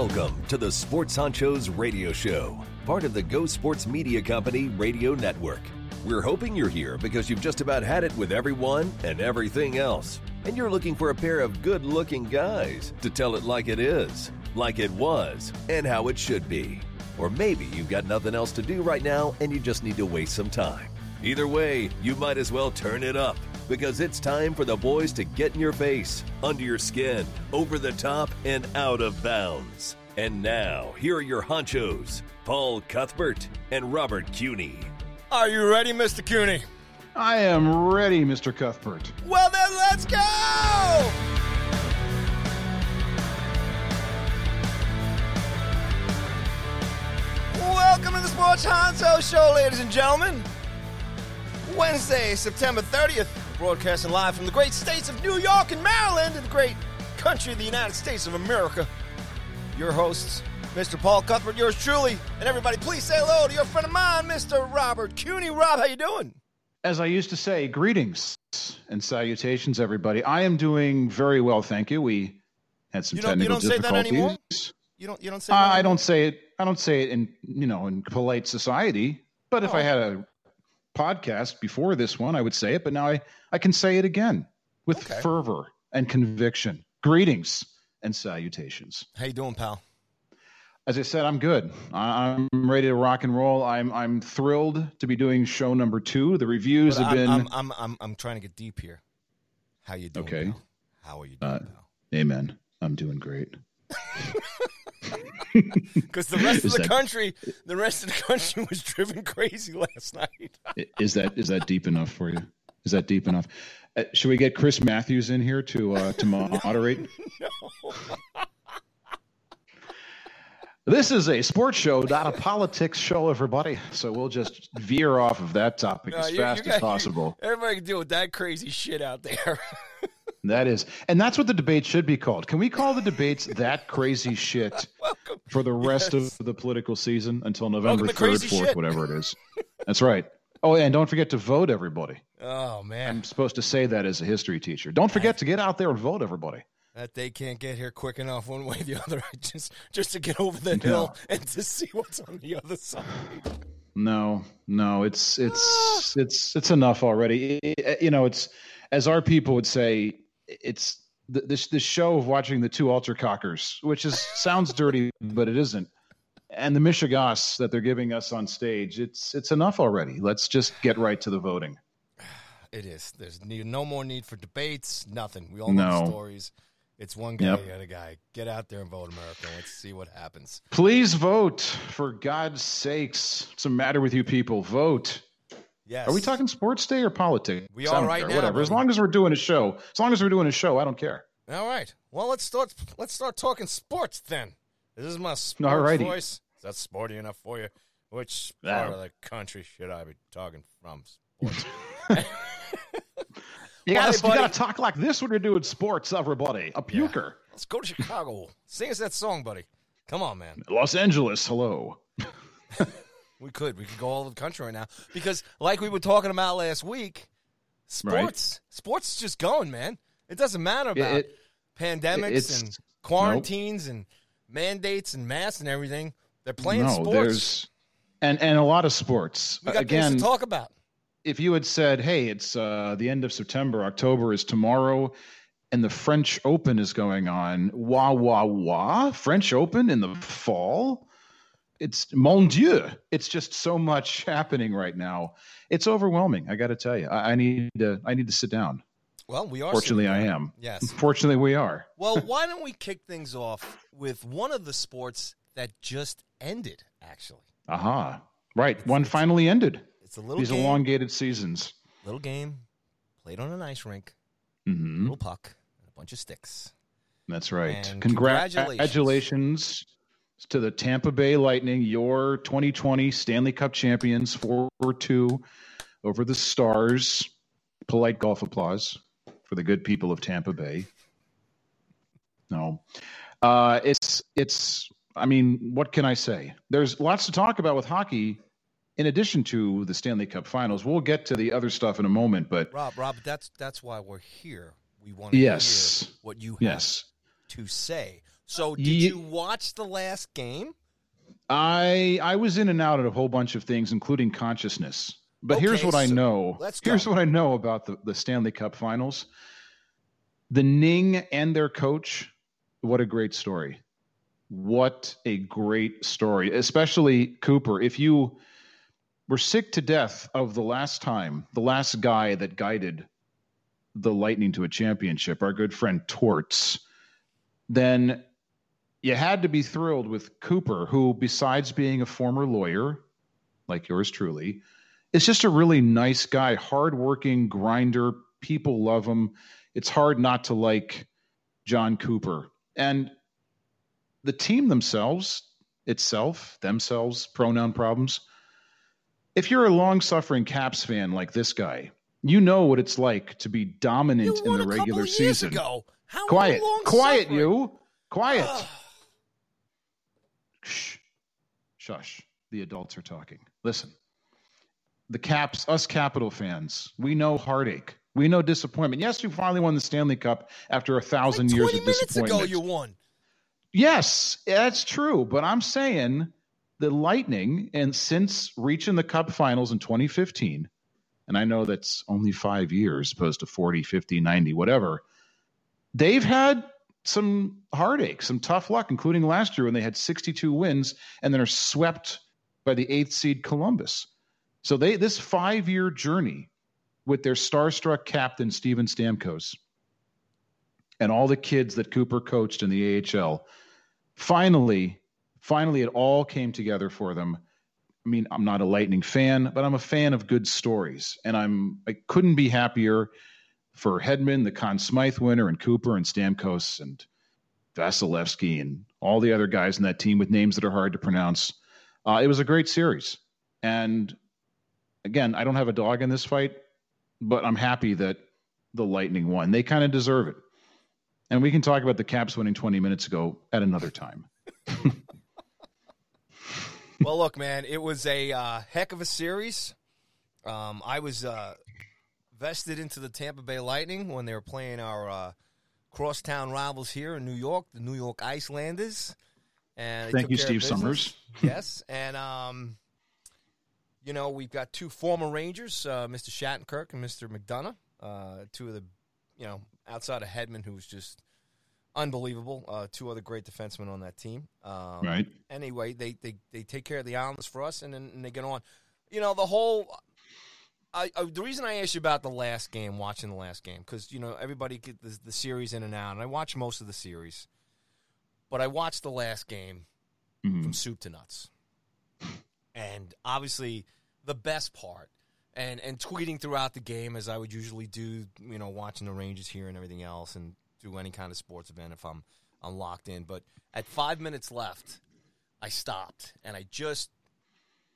Welcome to the Sports Honchos Radio Show, part of the Go Sports Media Company radio network. We're hoping you're here because you've just about had it with everyone and everything else, and you're looking for a pair of good looking guys to tell it like it is, like it was, and how it should be. Or maybe you've got nothing else to do right now and you just need to waste some time. Either way, you might as well turn it up because it's time for the boys to get in your face, under your skin, over the top, and out of bounds. And now, here are your honchos, Paul Cuthbert and Robert Cuny. Are you ready, Mr. Cuny? I am ready, Mr. Cuthbert. Well, then let's go! Welcome to the Sports Honcho Show, ladies and gentlemen. Wednesday, September 30th, broadcasting live from the great states of New York and Maryland and the great country of the United States of America. Your hosts, Mr. Paul Cuthbert, yours truly, and everybody, please say hello to your friend of mine, Mr. Robert Cuny. Rob, how you doing? As I used to say, greetings and salutations, everybody. I am doing very well, thank you. We had some You don't, you technical don't say that anymore? difficulties. You don't, you don't say Uh, I don't say it. I don't say it in you know in polite society. But if Oh. I had a podcast before this one, I would say it. But now I I can say it again with Okay. fervor and conviction. Greetings and salutations. How you doing, pal? As I said, I'm good. I'm ready to rock and roll. I'm I'm thrilled to be doing show number two. The reviews But have I'm, been I'm, I'm, I'm, I'm trying to get deep here. How you doing? Okay. pal? How are you doing, Uh, pal? amen. I'm doing great. Because the rest of the that- country, the rest of the country was driven crazy last night. Is that is that deep enough for you? Is that deep enough? Uh, should we get Chris Matthews in here to uh, to moderate? This is a sports show, not a politics show, everybody. So we'll just veer off of that topic No, as you- fast you as possible. Everybody can deal with that crazy shit out there. That is, and that's what the debate should be called. Can we call the debates that crazy shit Welcome. for the rest Yes. of the political season until November third, fourth, whatever it is? That's right. Oh, and don't forget to vote, everybody. Oh man, I'm supposed to say that as a history teacher. Don't forget to get out there and vote, everybody. that they can't get here quick enough, one way or the other, just just to get over the hill and to see what's on the other side. No, no, it's it's it's it's enough already. I- I- you know, it's as our people would say, it's th- this this show of watching the two altar cockers, which is sounds dirty, but it isn't. And the Michigas that they're giving us on stage, it's it's enough already. Let's just get right to the voting. It is. There's no more need for debates. Nothing. We all know No. stories. It's one guy, Yep. the other guy. Get out there and vote, America. Let's see what happens. Please vote for God's sakes. What's the matter with you people? Vote. Yes. Are we talking sports day or politics? We are right care. now, Whatever. As long as we're doing a show. As long as we're doing a show, I don't care. All right. Well, let's start. Let's start talking sports then. This is my sports Alrighty. voice. Is that sporty enough for you? Which Yeah. part of the country should I be talking from? Sports. You you gotta talk like this when you're doing sports, everybody. A puker. Let's go to Chicago. Sing us that song, buddy. Come on, man. Los Angeles, hello. We could. We could go all over the country right now because, like we were talking about last week, sports, sports is just going, man. It doesn't matter about It- pandemics and quarantines and mandates and masks and everything. They're playing no, sports. and and a lot of sports. we got Again, to talk about. if you had said, "Hey, it's uh, the end of September, October is tomorrow, and the French Open is going on," wah wah wah, French Open in the fall. It's mon dieu. It's just so much happening right now. It's overwhelming. I got to tell you. I, I need to. I need to sit down. Well, we are. Fortunately, I am. Yes. Fortunately, we are. Well, why don't we kick things off with one of the sports that just ended? Actually, Aha. Right. One finally ended. it's a little These game, elongated seasons. little game played on an ice rink, hmm little puck, and a bunch of sticks. That's right. Congratulations. Congratulations to the Tampa Bay Lightning, your 2020 Stanley Cup champions, 4 2 over the Stars. Polite golf applause for the good people of Tampa Bay. No. Uh, it's, it's, I mean, what can I say? There's lots to talk about with hockey in addition to the Stanley Cup finals. We'll get to the other stuff in a moment, but Rob, Rob, that's that's why we're here. We want to Yes. hear what you have yes. to say. So did Ye- you watch the last game? I I was in and out of a whole bunch of things, including consciousness. But here's Okay, what I know. Here's what I know about the, the Stanley Cup Finals. The Ning and their coach. What a great story! What a great story, especially Cooper. If you were sick to death of the last time, the last guy that guided the Lightning to a championship, our good friend Torts, then you had to be thrilled with Cooper, who, besides being a former lawyer, like yours truly, is just a really nice guy, hardworking grinder. People love him. It's hard not to like Jon Cooper. And the team themselves, itself, themselves, pronoun problems. If you're a long suffering Caps fan like this guy, you know what it's like to be dominant in the regular season. ago. How Quiet, quiet, you, quiet. Shush. The adults are talking. Listen. The Caps, us Capital fans, we know heartache. We know disappointment. Yes, you finally won the Stanley Cup after a thousand Like years 20 of minutes ago, you won. Yes, that's true. But I'm saying the Lightning, and since reaching the Cup finals in 2015, and I know that's only five years opposed to 40, 50, 90, whatever, they've had some heartache, some tough luck, including last year when they had 62 wins and then are swept by the eighth seed Columbus. So they this five year journey with their starstruck captain Steven Stamkos and all the kids that Cooper coached in the AHL, finally, finally, it all came together for them. I mean, I'm not a Lightning fan, but I'm a fan of good stories, and I'm I couldn't be happier for Hedman, the Conn Smythe winner, and Cooper and Stamkos and Vasilevskiy and all the other guys in that team with names that are hard to pronounce. Uh, it was a great series, and again, I don't have a dog in this fight, but I'm happy that the Lightning won. They kind of deserve it. And we can talk about the Caps winning 20 minutes ago at another time. Well, look, man, it was a uh, heck of a series. Um, I was uh, vested into the Tampa Bay Lightning when they were playing our uh, crosstown rivals here in New York, the New York Islanders. And Thank you, Steve. Summers. yes, and um, you know we've got two former Rangers, uh, Mr. Shattenkirk and Mr. McDonagh, uh, two of the you know outside of Hedman, who's just unbelievable. Uh, two other great defensemen on that team. Um, Right. Anyway, they, they they take care of the Islanders for us, and then and they get on. You know the whole. I, I, the reason I asked you about the last game, watching the last game, because you know everybody get the, the series in and out, and I watch most of the series, but I watched the last game Mhm. from soup to nuts. And obviously, the best part, and and tweeting throughout the game as I would usually do, you know, watching the Rangers here and everything else, and do any kind of sports event if I'm I'm locked in. But at five minutes left, I stopped and I just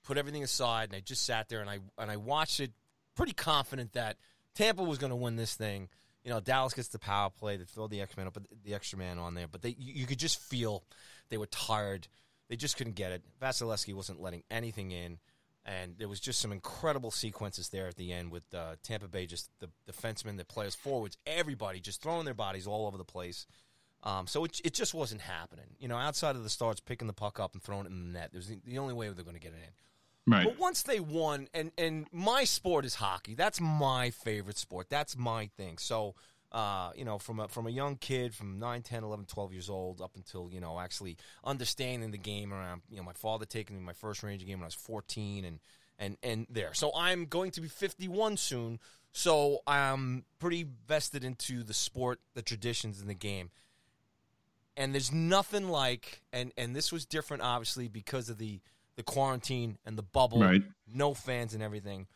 put everything aside and I just sat there and I and I watched it, pretty confident that Tampa was going to win this thing. You know, Dallas gets the power play, they throw the extra man the extra man on there, but they you, could just feel they were tired. They just couldn't get it. Vasilevskiy wasn't letting anything in, and there was just some incredible sequences there at the end with uh, Tampa Bay, just the defensemen, the players, forwards, everybody just throwing their bodies all over the place. Um, so it, it just wasn't happening. You know, outside of the stars picking the puck up and throwing it in the net, there's the, the only way they're going to get it in. Right. But once they won, and and my sport is hockey. That's my favorite sport. That's my thing. So, uh, you know, from a, from a young kid, from 9, 10, 11, 12 years old, up until you know actually understanding the game around. You know, my father taking me my first Ranger game when I was fourteen, and and and there. So I'm going to be 51 soon. So I'm pretty vested into the sport, the traditions in the game. And there's nothing like, and and this was different, obviously, because of the the quarantine and the bubble, Right. no fans and everything.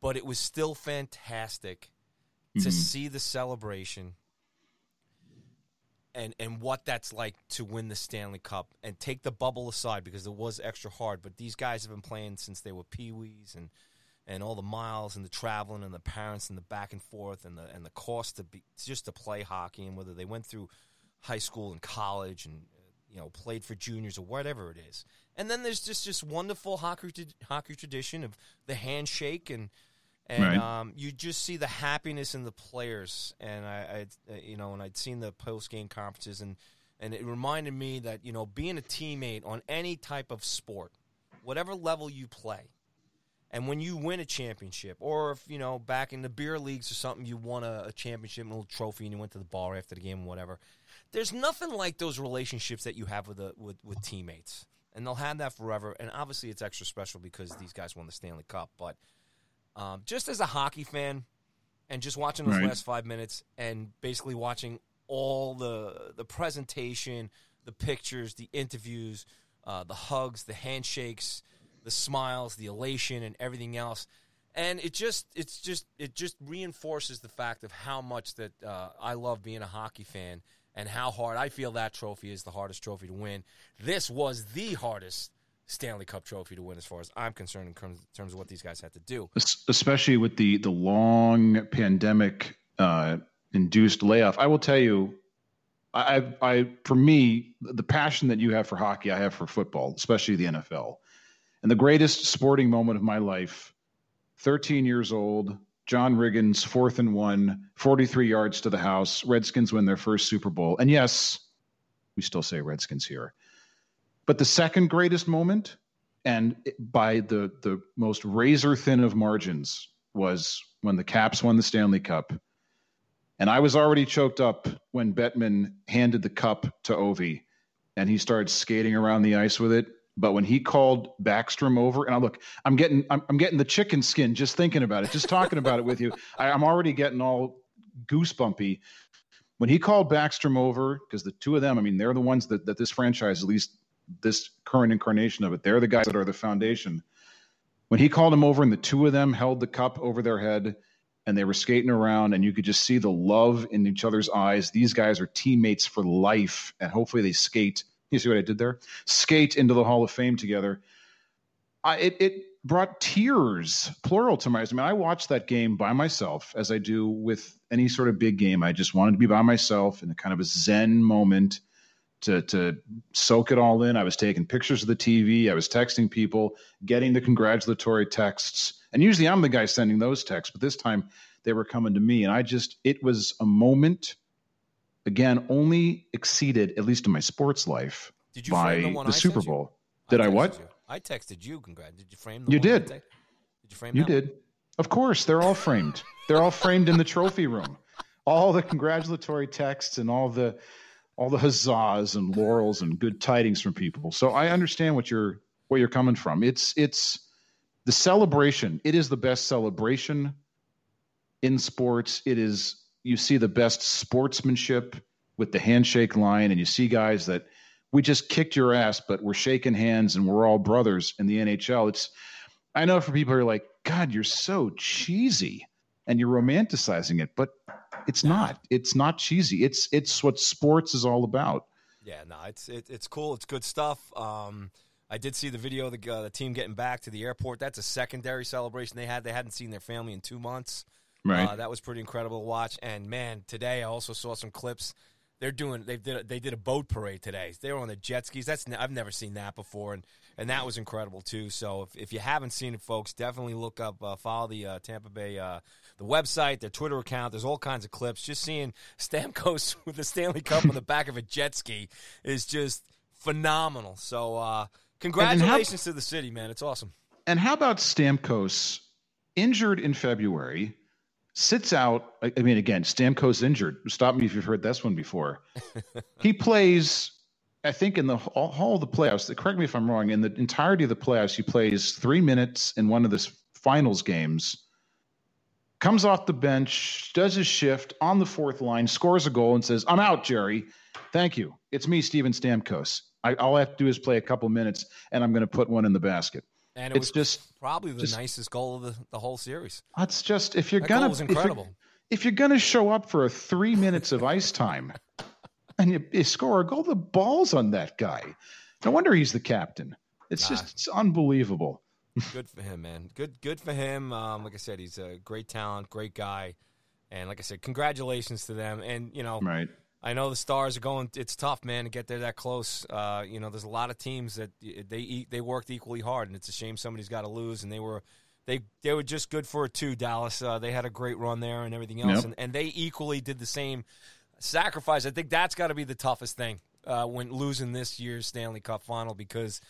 But it was still fantastic to Mhm. see the celebration and and what that's like to win the Stanley Cup and take the bubble aside because it was extra hard. But these guys have been playing since they were peewees and and all the miles and the traveling and the parents and the back and forth and the and the cost to be just to play hockey and whether they went through high school and college and you know played for juniors or whatever it is. And then there's just this wonderful hockey hockey tradition of the handshake and and Right. um, you just see the happiness in the players. And I, I, you know, and I'd seen the post game conferences, and and it reminded me that you know being a teammate on any type of sport, whatever level you play, and when you win a championship, or if you know back in the beer leagues or something, you won a, a championship, a little trophy, and you went to the bar after the game, or whatever. There's nothing like those relationships that you have with a, with, with teammates, and they'll have that forever. And obviously, it's extra special because these guys won the Stanley Cup. But um, just as a hockey fan, and just watching those Right. last five minutes, and basically watching all the the presentation, the pictures, the interviews, uh, the hugs, the handshakes, the smiles, the elation, and everything else. And it just it's just it just reinforces the fact of how much that uh, I love being a hockey fan and how hard I feel that trophy is the hardest trophy to win. This was the hardest Stanley Cup trophy to win, as far as I'm concerned, in terms- of what these guys had to do. Especially with the the long pandemic uh, induced layoff. I will tell you, I, I for me, the passion that you have for hockey, I have for football, especially the NFL. And the greatest sporting moment of my life, 13 years old, John Riggins, fourth and one, 43 yards to the house. Redskins win their first Super Bowl. And yes, we still say Redskins here. But the second greatest moment, and by the the most razor thin of margins, was when the Caps won the Stanley Cup. And I was already choked up when Bettman handed the cup to Ovi and he started skating around the ice with it. But when he called Backstrom over, and I look, I'm getting, I'm, I'm getting the chicken skin just thinking about it, just talking about it with you. I, I'm already getting all goosebumpy. When he called Backstrom over, because the two of them, I mean, they're the ones that, that this franchise, at least this current incarnation of it, they're the guys that are the foundation. When he called him over and the two of them held the cup over their head and they were skating around and you could just see the love in each other's eyes. These guys are teammates for life and hopefully they skate. You see what I did there? Skate into the Hall of Fame together. I, it, it brought tears, plural, to my eyes. I mean, I watched that game by myself, as I do with any sort of big game. I just wanted to be by myself in a kind of a zen moment to to soak it all in. I was taking pictures of the TV. I was texting people, getting the congratulatory texts, and usually I'm the guy sending those texts. But this time they were coming to me, and I just it was a moment. Again, only exceeded at least in my sports life Did you by the the I Super sent you? Bowl. Did I texted what? You. I texted you. Congrats. Did you frame the You did. te- Did you frame You that one? did. Of course, they're all framed. They're all framed in the trophy room. All the congratulatory texts and all the all the huzzas and laurels and good tidings from people. So I understand what you're where you're coming from. It's it's the celebration. It is the best celebration in sports. It is you see the best sportsmanship with the handshake line, and you see guys that we just kicked your ass, but we're shaking hands and we're all brothers in the NHL. It's I know for people who are like, God, you're so cheesy and you're romanticizing it, but it's not. It's not cheesy. It's it's what sports is all about. Yeah, no, it's it, it's cool. It's good stuff. Um, I did see the video of the, uh, the team getting back to the airport. That's a secondary celebration they had. They hadn't seen their family in two months. Right. Uh, that was pretty incredible to watch. And man, today I also saw some clips. They're doing they did a, they did a boat parade today. They were on the jet skis. That's I've never seen that before, and and that was incredible too. So if, if you haven't seen it, folks, definitely look up uh, follow the uh, Tampa Bay uh, the website, their Twitter account. There's all kinds of clips. Just seeing Stamkos with the Stanley Cup on the back of a jet ski is just phenomenal. So uh, congratulations to the city, man. It's awesome. And how about Stamkos, injured in February, sits out? I I mean, again, Stamkos injured. Stop me if you've heard this one before. he plays, I think, in the all, all the playoffs. Correct me if I'm wrong. In the entirety of the playoffs, he plays three minutes in one of the finals games. Comes off the bench, does his shift on the fourth line, scores a goal, and says, "I'm out, Jerry. Thank you. It's me, Steven Stamkos. I, all I have to do is play a couple minutes, and I'm going to put one in the basket." And it It's was just probably the just- nicest goal of the, the whole series. That's just if you're That gonna if you're- If you're, gonna show up for a three minutes of ice time and you, you score a goal, the balls on that guy. No wonder he's the captain. It's Nah. just it's unbelievable. good for him, man. Good, good for him. Um, like I said, he's a great talent, great guy, and like I said, congratulations to them. And you know, Right. I know the Stars are going. It's tough, man, to get there that close. Uh, you know, there's a lot of teams that they eat, they worked equally hard, and it's a shame somebody's got to lose. And they were they they were just good for it too. Dallas, uh, they had a great run there and everything else, Yep. and, and they equally did the same sacrifice. I think that's got to be the toughest thing uh, when losing this year's Stanley Cup final because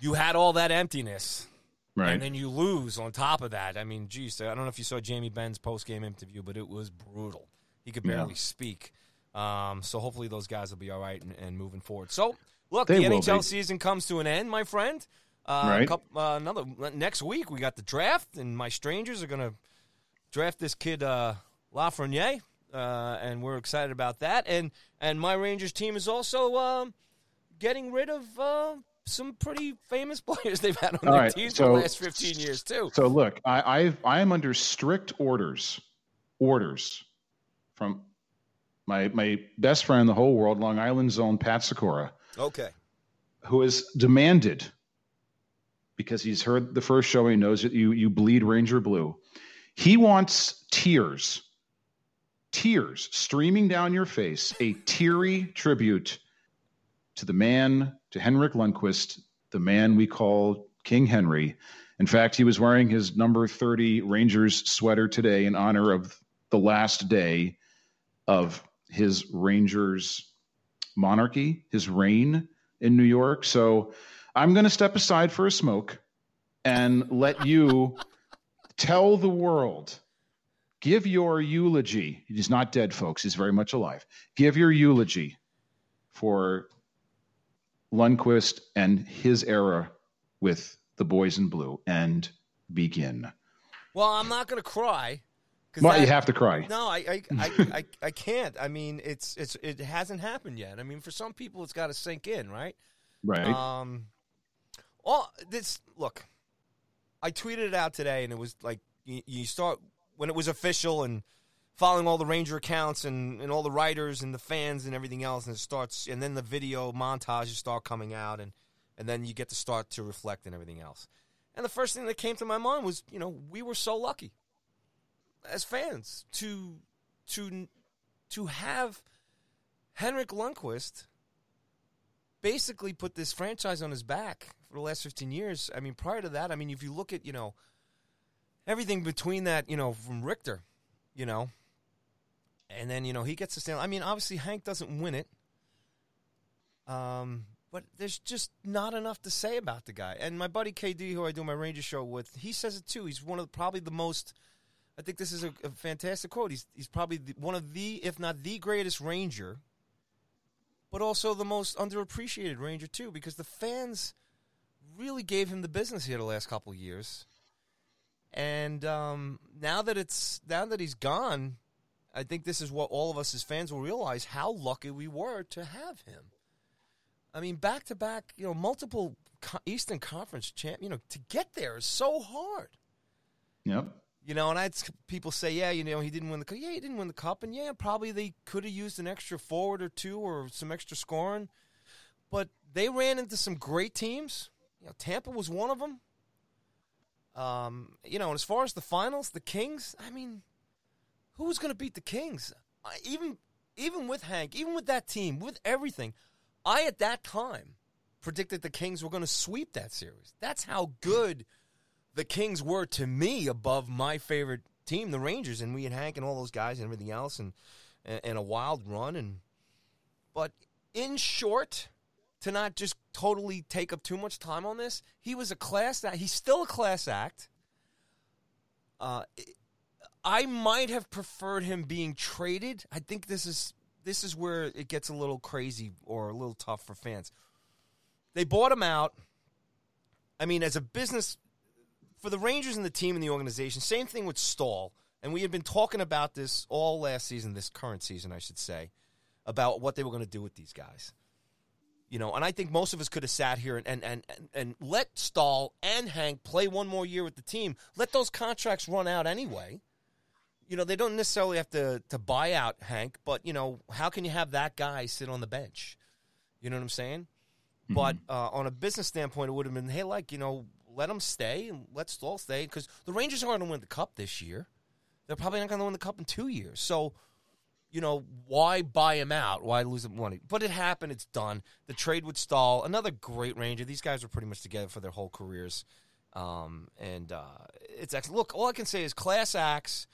you had all that emptiness. Right. And then you lose on top of that. I mean, geez, I don't know if you saw Jamie Benn's post game interview, but it was brutal. He could barely Yeah. speak. Um, so hopefully those guys will be all right and, and moving forward. So look, They the NHL be. season comes to an end, my friend. Uh, Right. couple- uh, another next week we got the draft, and my strangers are going to draft this kid uh, Lafreniere, uh, and we're excited about that. And and my Rangers team is also um, getting rid of uh, some pretty famous players they've had on All their right, teams so- for the last fifteen years too. So look, I I I am under strict orders, orders from my my best friend in the whole world, Long Island Zone, Pat Sikora, Okay. who has demanded because he's heard the first show, he knows that you you bleed Ranger Blue. He wants tears, tears streaming down your face, a teary tribute to the man, to Henrik Lundqvist, the man we call King Henry. In fact, he was wearing his number 30 Rangers sweater today in honor of the last day of his Rangers monarchy, his reign in New York. So I'm going to step aside for a smoke and let you tell the world, give your eulogy. He's not dead, folks. He's very much alive. Give your eulogy for Lundqvist and his era with the boys in blue and begin. Well, I'm not going to cry. Well, that- you have to cry. No, I I, I, I I can't. I mean, it's it's it hasn't happened yet. I mean, for some people, it's got to sink in, right? Right. Um, all this look, I tweeted it out today, and it was like you, you start when it was official and following all the Ranger accounts and, and all the writers and the fans and everything else, and it starts, and then the video montages start coming out, and and then you get to start to reflect and everything else. And the first thing that came to my mind was, you know, we were so lucky as fans to to to have Henrik Lundqvist basically put this franchise on his back for the last 15 years. I mean, prior to that, I mean, if you look at, you know, everything between that, you know, from Richter, you know, and then, you know, he gets to stand. I mean, obviously, Hank doesn't win it. Um, but there's just not enough to say about the guy. And my buddy KD, who I do my Ranger show with, he says it too. He's one of the, probably the most. I think this is a, a fantastic quote. He's he's probably the, one of the, if not the greatest Ranger but also the most underappreciated Ranger too, because the fans really gave him the business here the last couple years. And um, now that it's now that he's gone, I think this is what all of us as fans will realize how lucky we were to have him. I mean, back to back, you know, multiple Eastern Conference champ, you know, to get there is so hard. Yep. You know, and I had people say, yeah, you know, he didn't win the cup. Yeah, he didn't win the cup, and yeah, probably they could have used an extra forward or two or some extra scoring, but they ran into some great teams. You know, Tampa was one of them. Um, you know, and as far as the finals, the Kings, I mean, who was going to beat the Kings? I, even even with Hank, even with that team, with everything, I at that time predicted the Kings were going to sweep that series. That's how good the Kings were to me above my favorite team, the Rangers, and we had Hank and all those guys and everything else, and and, a wild run. And but in short, to not just totally take up too much time on this, he was a class act. He's still a class act. Uh, I might have preferred him being traded. I think this is this is where it gets a little crazy or a little tough for fans. They bought him out. I mean, as a business for the Rangers and the team and the organization, same thing with Staal. And we had been talking about this all last season, this current season, I should say, about what they were going to do with these guys. You know, and I think most of us could have sat here and, and, and, and, let Staal and Hank play one more year with the team. Let those contracts run out anyway. You know, they don't necessarily have to, to buy out Hank, but, you know, how can you have that guy sit on the bench? You know what I'm saying? But uh, on a business standpoint, it would have been, hey, like, you know, let them stay and let Staal stay because the Rangers aren't going to win the cup this year. They're probably not going to win the cup in two years. So, you know, why buy him out? Why lose him money? But it happened. It's done. The trade with Staal, another great Ranger. These guys were pretty much together for their whole careers. Um, and uh, it's excellent. Look, all I can say is class acts,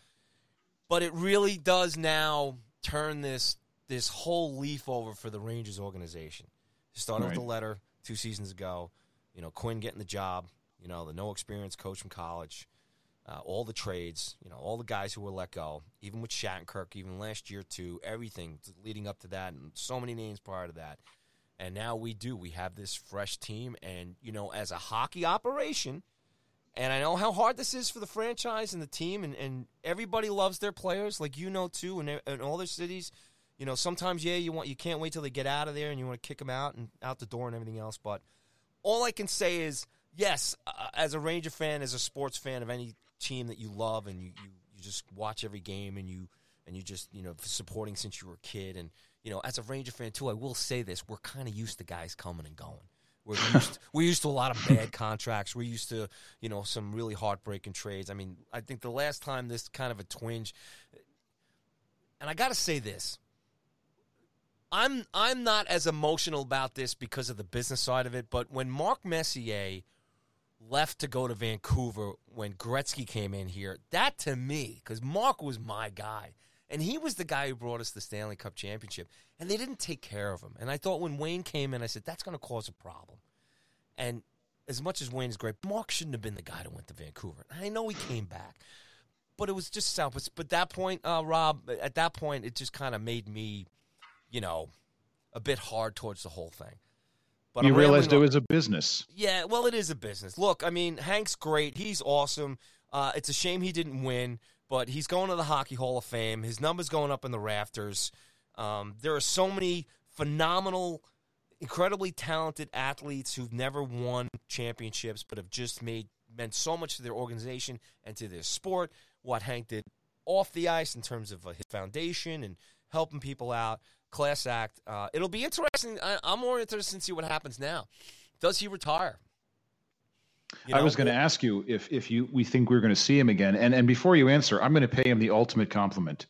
but it really does now turn this this whole leaf over for the Rangers organization. Started with Right. the letter two seasons ago. You know, Quinn getting the job. You know, the no experience coach from college. Uh, all the trades. You know, all the guys who were let go. Even with Shattenkirk, even last year too. Everything leading up to that, and so many names prior to that. And now we do. We have this fresh team, and you know, as a hockey operation, and I know how hard this is for the franchise and the team, and, and everybody loves their players, like you know too, and in all their cities. You know, sometimes yeah, you want you can't wait till they get out of there, and you want to kick them out and out the door and everything else. But all I can say is, yes, uh, as a Ranger fan, as a sports fan of any team that you love, and you, you, you just watch every game, and you and you just you know supporting since you were a kid, and you know as a Ranger fan too, I will say this: we're kind of used to guys coming and going. We're used, we're used to a lot of bad contracts. We're used to, you know, some really heartbreaking trades. I mean, I think the last time this kind of a twinge, and I got to say this, I'm I'm not as emotional about this because of the business side of it. But when Mark Messier left to go to Vancouver when Gretzky came in here, that to me, because Mark was my guy. And he was the guy who brought us the Stanley Cup championship. And they didn't take care of him. And I thought when Wayne came in, I said, that's going to cause a problem. And as much as Wayne is great, Mark shouldn't have been the guy that went to Vancouver. I know he came back. But it was just selfish. But that point, uh, Rob, at that point, it just kind of made me, you know, a bit hard towards the whole thing. But you I'm realized it was a business. yeah, well, it is a business. Look, I mean, Hank's great. He's awesome. Uh, it's a shame he didn't win, but he's going to the Hockey Hall of Fame. His number's going up in the rafters. Um, there are so many phenomenal, incredibly talented athletes who've never won championships, but have just made meant so much to their organization and to their sport. What Hank did off the ice in terms of uh, his foundation and helping people out, class act. Uh, it'll be interesting. I, I'm more interested to see what happens now. Does he retire? You I was going to ask you if if you we think we're going to see him again, and and before you answer, I'm going to pay him the ultimate compliment.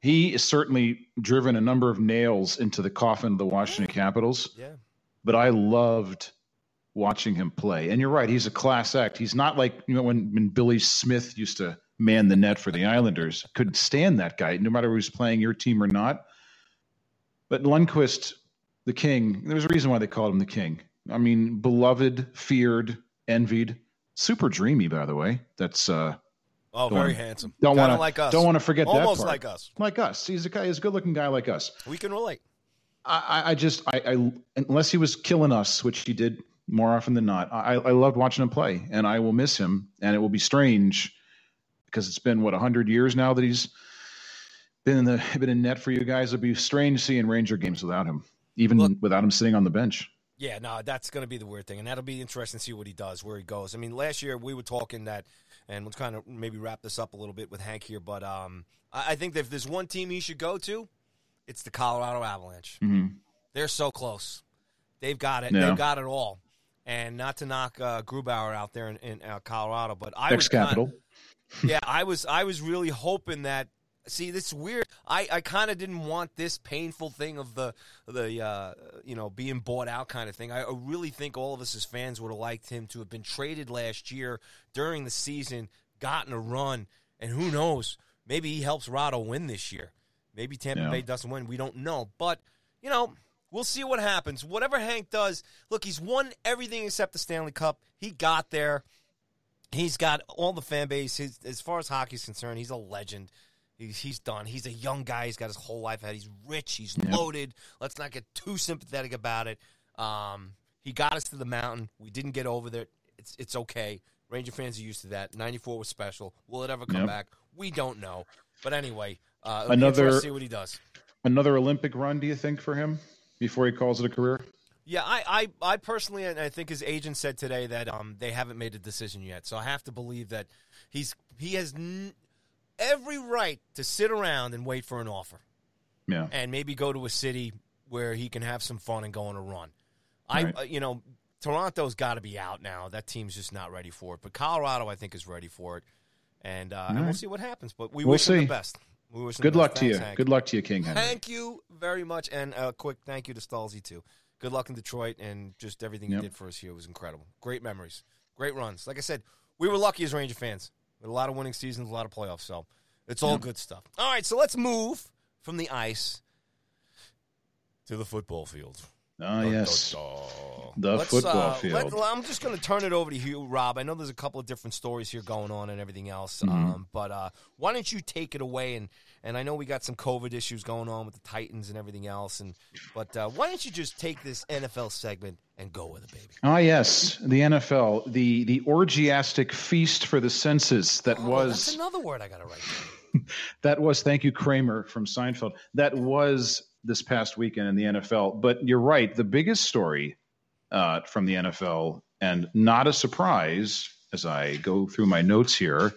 He has certainly driven a number of nails into the coffin of the Washington Capitals, Yeah, but I loved watching him play. And you're right, he's a class act. He's not like you know when when Billy Smith used to man the net for the Islanders. Couldn't stand that guy, no matter who's playing your team or not. But Lundqvist, the king, there was a reason why they called him the king. I mean, beloved, feared, envied, super dreamy, by the way. That's uh oh, very wanna- handsome. don't want to like us. Don't want to forget that Almost like us. Like us. He's a guy. He's a good-looking guy like us. We can relate. I, I- I just, I, I, unless he was killing us, which he did more often than not, I, I loved watching him play, and I will miss him. And it will be strange because it's been what hundred years now that he's been in the been in net for you guys. It'll be strange seeing Ranger games without him, even Look- without him sitting on the bench. Yeah, no, that's going to be the weird thing, and that'll be interesting to see what he does, where he goes. I mean, last year we were talking that, and we'll kind of maybe wrap this up a little bit with Hank here, but um, I, I think that if there's one team he should go to, it's the Colorado Avalanche. hmm They're so close. They've got it. Yeah. They've got it all. And not to knock uh, Grubauer out there in, in uh, Colorado, but I was Ex kind- Capital. yeah, I was I was really hoping that. See, this weird. I, I kind of didn't want this painful thing of the the uh, you know being bought out kind of thing. I really think all of us as fans would have liked him to have been traded last year during the season, gotten a run, and who knows, maybe he helps Rado win this year. Maybe Tampa Yeah. Bay doesn't win. We don't know, but you know we'll see what happens. Whatever Hank does, look, he's won everything except the Stanley Cup. He got there. He's got all the fan base. His, as far as hockey's concerned, he's a legend. He's, he's done. He's a young guy. He's got his whole life ahead. He's rich. He's Yep. loaded. Let's not get too sympathetic about it. Um, he got us to the mountain. We didn't get over there. It's it's okay. Ranger fans are used to that. '94 was special. Will it ever come Yep. back? We don't know. But anyway, uh, Another- see what he does. Another Olympic run, do you think, for him before he calls it a career? Yeah, I, I, I personally, and I think his agent said today that um, they haven't made a decision yet. So I have to believe that he's he has n- every right to sit around and wait for an offer, Yeah. and maybe go to a city where he can have some fun and go on a run. I, uh, you know, Toronto's got to be out now. That team's just not ready for it. But Colorado, I think, is ready for it, and uh, and we'll see what happens. But we We'll wish him the best. We wish Good the luck best. to you. Hank. Good luck to you, King Henry. Thank you very much, and a quick thank you to Stalzy too. Good luck in Detroit, and just everything Yep. you did for us here was incredible. Great memories, great runs. Like I said, we were lucky as Ranger fans a lot of winning seasons, a lot of playoffs. So it's all yeah. good stuff. All right, so let's move from the ice to the football field. Ah, yes. dun, dun. The football uh, field. let- I'm just going to turn it over to you, Rob. I know there's a couple of different stories here going on and everything else, Mm-hmm. um, but uh, why don't you take it away? And and I know we got some COVID issues going on with the Titans and everything else, and but uh, why don't you just take this NFL segment and go with it, baby? Ah, yes, the NFL, the the orgiastic feast for the senses that Oh, was that's another word I got to write. that was thank you Kramer from Seinfeld. That was this past weekend in the NFL. But you're right, the biggest story uh, from the NFL, and not a surprise as I go through my notes here.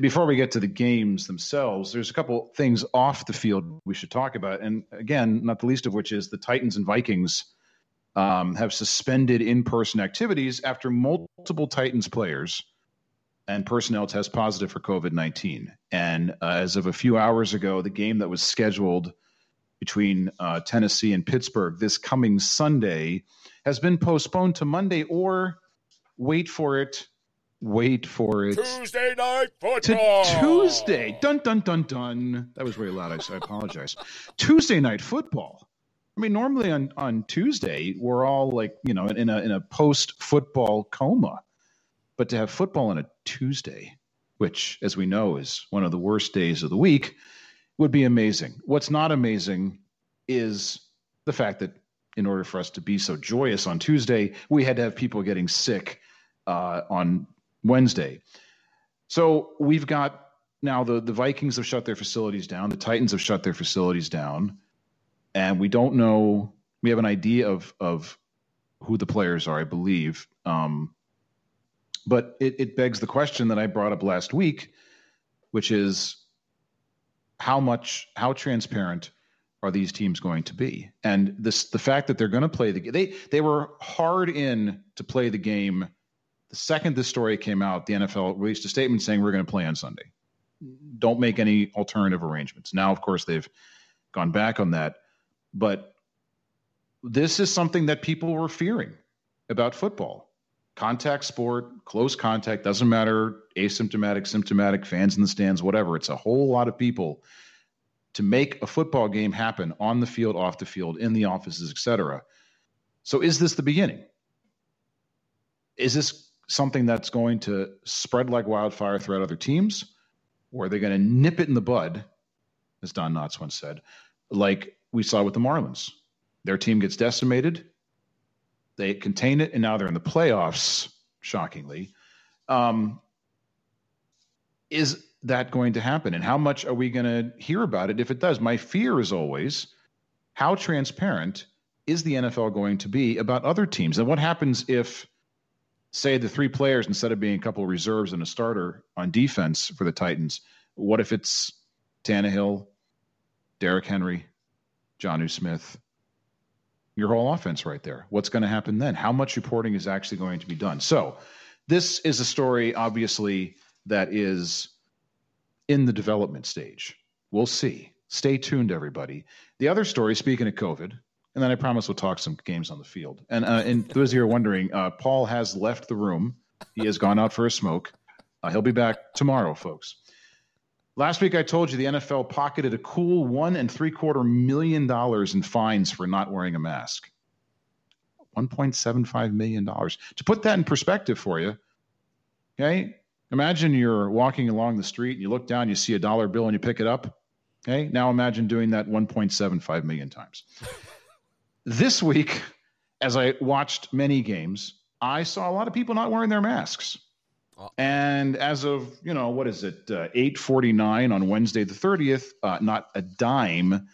Before we get to the games themselves, there's a couple things off the field we should talk about, and again, not the least of which is the Titans and Vikings um, have suspended in-person activities after multiple Titans players and personnel test positive for COVID 19. And uh, as of a few hours ago, the game that was scheduled between uh, Tennessee and Pittsburgh this coming Sunday has been postponed to Monday or wait for it. Wait for it. Tuesday night To football. Tuesday. Dun, dun, dun, dun. That was very loud. I, I apologize. Tuesday night football. I mean, normally on, on Tuesday, we're all like, you know, in a, in a post football coma. But to have football on a Tuesday, which, as we know, is one of the worst days of the week, would be amazing. What's not amazing is the fact that in order for us to be so joyous on Tuesday, we had to have people getting sick uh, on Wednesday. So we've got now the, the Vikings have shut their facilities down, the Titans have shut their facilities down, and we don't know. We have an idea of of who the players are, I believe. Um, but it, it begs the question that I brought up last week, which is how much, how transparent are these teams going to be? And this, the fact that they're going to play the they they were hard in to play the game. The second this story came out, the NFL released a statement saying we're going to play on Sunday. Don't make any alternative arrangements. Now, of course, they've gone back on that, but this is something that people were fearing about football contact sport, close contact, doesn't matter, asymptomatic, symptomatic, fans in the stands, whatever. It's a whole lot of people to make a football game happen on the field, off the field, in the offices, etc. So is this the beginning? Is this something that's going to spread like wildfire throughout other teams? Or are they going to nip it in the bud, as Don Knotts once said, like we saw with the Marlins? Their team gets decimated, they contain it, and now they're in the playoffs. Shockingly, um, is that going to happen? And how much are we going to hear about it if it does? My fear is always how transparent is the NFL going to be about other teams? And what happens if, say, the three players, instead of being a couple of reserves and a starter on defense for the Titans, what if it's Tannehill, Derrick Henry, Jonnu Smith? Your whole offense right there. What's going to happen then? How much reporting is actually going to be done? So, this is a story, obviously, that is in the development stage. We'll see. Stay tuned, everybody. The other story, speaking of COVID, and then I promise we'll talk some games on the field. And uh, and those of you who are wondering, uh, Paul has left the room. He has gone out for a smoke. Uh, he'll be back tomorrow, folks. Last week, I told you the NFL pocketed a cool one and three quarter million dollars in fines for not wearing a mask. $1.75 million. To put that in perspective for you, okay, imagine you're walking along the street and you look down, you see a dollar bill and you pick it up. Okay, now imagine doing that 1.75 million times. this week, as I watched many games, I saw a lot of people not wearing their masks. And as of you know, what is it? Uh, Eight forty nine on Wednesday the thirtieth. Uh, not a dime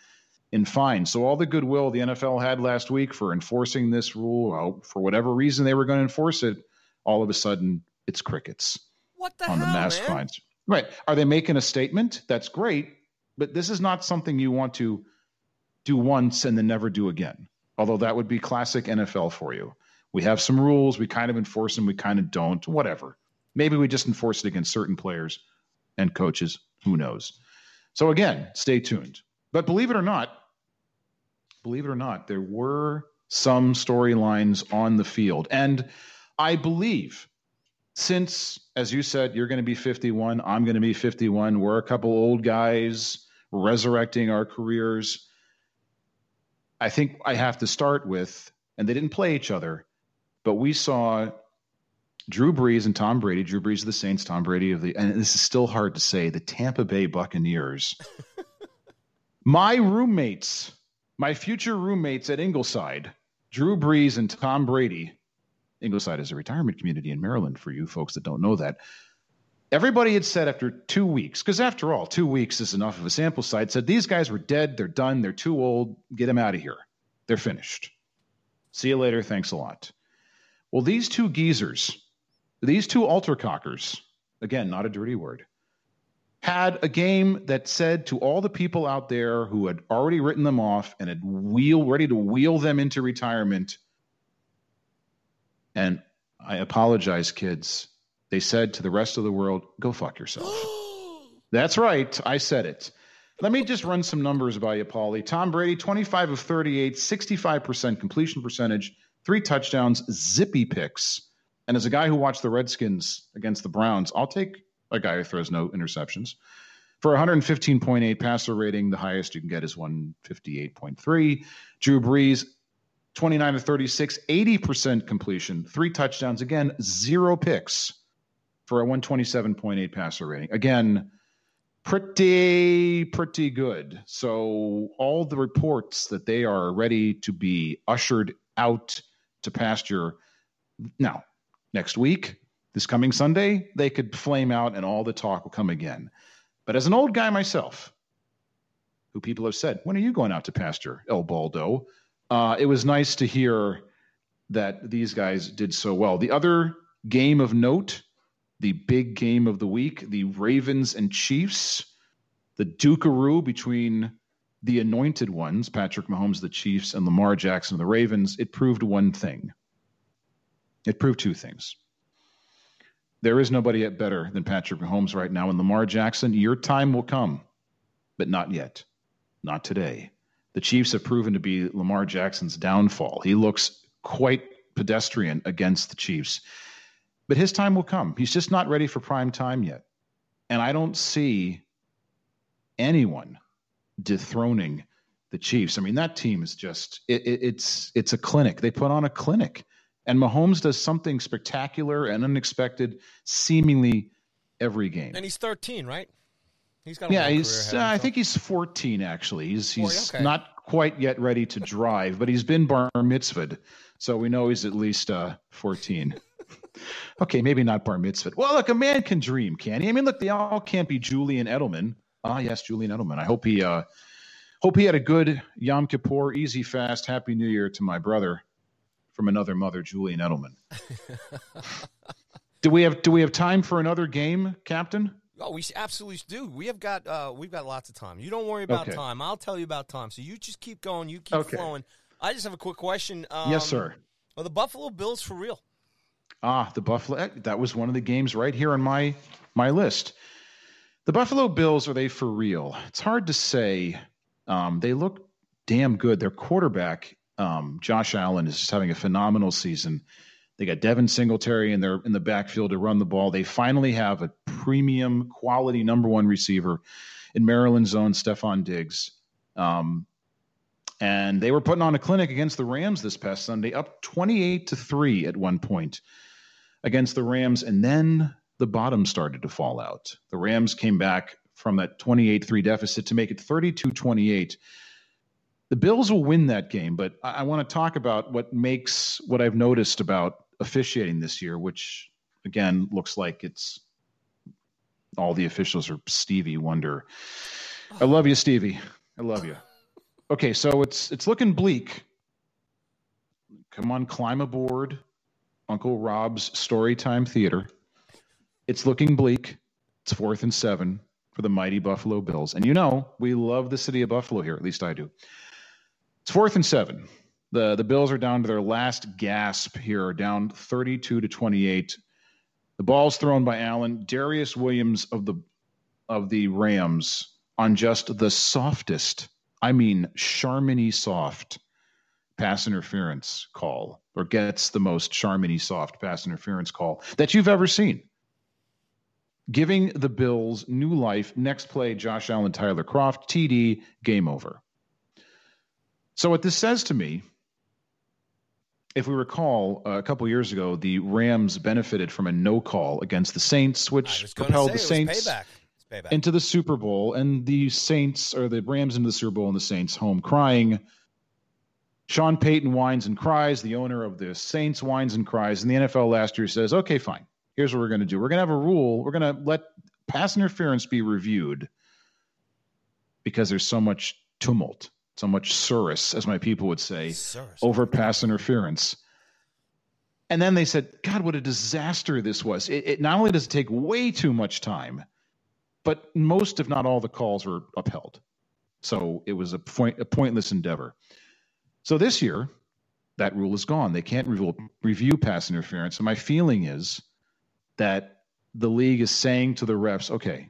in fines. So all the goodwill the NFL had last week for enforcing this rule, well, for whatever reason they were going to enforce it, all of a sudden it's crickets What the on hell, the mask man? fines. Right? Are they making a statement? That's great, but this is not something you want to do once and then never do again. Although that would be classic NFL for you. We have some rules, we kind of enforce them, we kind of don't. Whatever. Maybe we just enforce it against certain players and coaches. Who knows? So again, stay tuned. But believe it or not, believe it or not, there were some storylines on the field. And I believe since, as you said, you're going to be 51, I'm going to be 51, we're a couple old guys resurrecting our careers. I think I have to start with, and they didn't play each other, but we saw Drew Brees and Tom Brady. Drew Brees of the Saints, Tom Brady of the, and this is still hard to say, the Tampa Bay Buccaneers. my roommates, my future roommates at Ingleside, Drew Brees and Tom Brady. Ingleside is a retirement community in Maryland for you folks that don't know that. Everybody had said after two weeks, because after all, two weeks is enough of a sample size, said these guys were dead, they're done, they're too old, get them out of here. They're finished. See you later, thanks a lot. Well, these two geezers, these two alter kockers, again, not a dirty word, had a game that said to all the people out there who had already written them off and had wheel ready to wheel them into retirement. And I apologize, kids. They said to the rest of the world, go fuck yourself. That's right. I said it. Let me just run some numbers by you, Paulie. Tom Brady, 25 of 38, 65% completion percentage, three touchdowns, zippy picks. And as a guy who watched the Redskins against the Browns, I'll take a guy who throws no interceptions. For 115.8 passer rating, the highest you can get is 158.3. Drew Brees, 29 to 36, 80% completion, three touchdowns. Again, zero picks for a 127.8 passer rating. Again, pretty, pretty good. So, all the reports that they are ready to be ushered out to pasture. Now, next week, this coming Sunday, they could flame out and all the talk will come again. But as an old guy myself, who people have said, when are you going out to pasture, El Baldo? Uh, it was nice to hear that these guys did so well. The other game of note the big game of the week, the Ravens and Chiefs, the Dukeroo between the anointed ones, Patrick Mahomes, the Chiefs, and Lamar Jackson, the Ravens, it proved one thing. It proved two things. There is nobody at better than Patrick Mahomes right now. And Lamar Jackson, your time will come, but not yet. Not today. The Chiefs have proven to be Lamar Jackson's downfall. He looks quite pedestrian against the Chiefs. But his time will come. He's just not ready for prime time yet. And I don't see anyone dethroning the Chiefs. I mean, that team is just it, it, it's it's a clinic. They put on a clinic. And Mahomes does something spectacular and unexpected seemingly every game. And he's 13, right? He's got yeah, he's. Uh, I think he's 14 actually. He's he's okay. not quite yet ready to drive, but he's been bar mitzvahed, so we know he's at least uh, 14 okay, maybe not bar mitzvah. Well, look, a man can dream, can he? I mean, look, they all can't be Julian Edelman. Ah, yes, Julian Edelman. I hope he uh, hope he had a good Yom Kippur, easy fast, Happy New Year to my brother from another mother, Julian Edelman. do we have do we have time for another game, Captain? Oh, we absolutely do. We have got uh, we've got lots of time. You don't worry about okay. time. I'll tell you about time. So you just keep going. You keep okay. flowing. I just have a quick question. Um, yes, sir. Are the Buffalo Bills for real? Ah, the Buffalo. Eh, that was one of the games right here on my my list. The Buffalo Bills are they for real? It's hard to say. Um, they look damn good. Their quarterback, um, Josh Allen, is just having a phenomenal season. They got Devin Singletary in their in the backfield to run the ball. They finally have a premium quality number one receiver in Maryland's own Stefon Diggs. Um, and they were putting on a clinic against the Rams this past Sunday, up 28 to 3 at one point against the Rams, and then the bottom started to fall out. The Rams came back from that 28 3 deficit to make it 32 28. The Bills will win that game, but I, I want to talk about what makes what I've noticed about officiating this year, which again looks like it's all the officials are Stevie Wonder. I love you, Stevie. I love you. Okay, so it's it's looking bleak. Come on, climb aboard. Uncle Rob's Storytime Theater. It's looking bleak. It's fourth and seven for the mighty Buffalo Bills. And you know, we love the city of Buffalo here, at least I do. It's fourth and seven. The the Bills are down to their last gasp here, down 32 to 28. The ball's thrown by Allen. Darious Williams of the of the Rams on just the softest, I mean Charmony soft pass interference call or gets the most Charmony soft pass interference call that you've ever seen. Giving the Bills new life. Next play, Josh Allen, Tyler Kroft, TD, game over. So what this says to me, if we recall, uh, a couple years ago, the Rams benefited from a no call against the Saints, which propelled the Saints payback. Payback. into the Super Bowl, and the Saints or the Rams into the Super Bowl, and the Saints home crying. Sean Payton whines and cries. The owner of the Saints whines and cries. And the NFL last year says, "Okay, fine. Here's what we're going to do. We're going to have a rule. We're going to let pass interference be reviewed because there's so much tumult, so much surus, as my people would say, Sir, over pass interference. And then they said, God, what a disaster this was. It, it not only does it take way too much time, but most, if not all, the calls were upheld. So it was a, point, a pointless endeavor. So this year, that rule is gone. They can't review, review pass interference. And my feeling is that the league is saying to the refs, okay,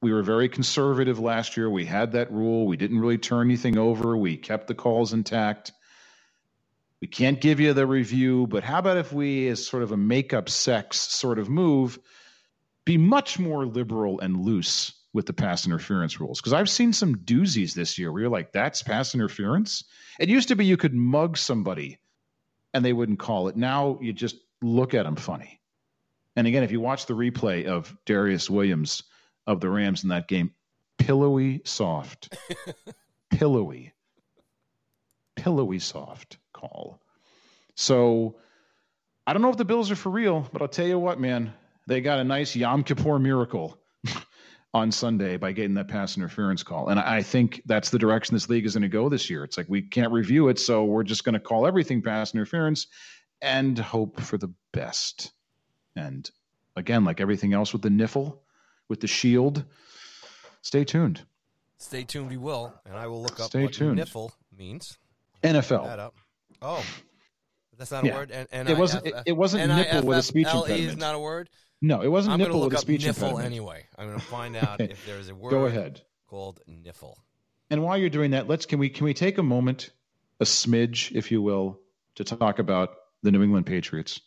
we we were very conservative last year. We had that rule. We didn't really turn anything over. We kept the calls intact. We can't give you the review, but how about if we, as sort of a make-up sex sort of move, be much more liberal and loose with the pass interference rules? Because I've seen some doozies this year where you're like, that's pass interference. It used to be you could mug somebody and they wouldn't call it. Now you just look at them funny. And again, if you watch the replay of Darious Williams of the Rams in that game, pillowy soft, pillowy, pillowy soft call. So I don't know if the Bills are for real, but I'll tell you what, man, they got a nice Yom Kippur miracle on Sunday by getting that pass interference call. And I think that's the direction this league is going to go this year. It's like we can't review it, so we're just going to call everything pass interference and hope for the best. And again, like everything else with the niffle, with the shield, stay tuned. Stay tuned, we will, and I will look up Stay what tuned. niffle means. NFL. That up. Oh, that's not a Yeah. word. And, and It wasn't- it- it wasn't nipple with a speech is impediment. not a word. No, it wasn't I'm nipple with a speech niffle impediment. anyway. I'm going to find out if there's a word Go ahead. called niffle. And while you're doing that, let's can we can we take a moment, a smidge, if you will, to talk about the New England Patriots.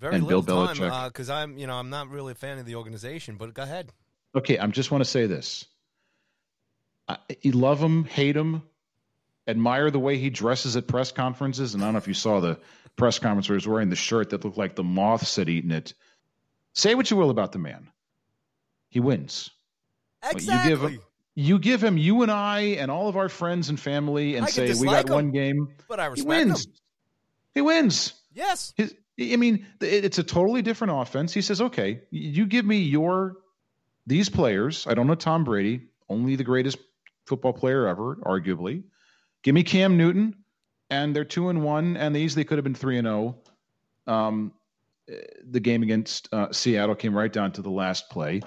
Very And little Bill time Belichick. Uh, because I'm, you know, I'm not really a fan of the organization. But go ahead. Okay, I just want to say this. I, you love him, hate him, admire the way he dresses at press conferences. And I don't know if you saw the press conference where he was wearing the shirt that looked like the moths had eaten it. Say what you will about the man. He wins. Exactly. you give him- You give him you and I and all of our friends and family and I say we got one game. but I He respect wins. him. He wins. Yes. His, I mean, it's a totally different offense. He says, "Okay, you give me your these players. I don't know Tom Brady, only the greatest football player ever, arguably. Give me Cam Newton, and they're two and one, and they easily could have been three and zero. Um, eh, the game against uh, Seattle came right down to the last play.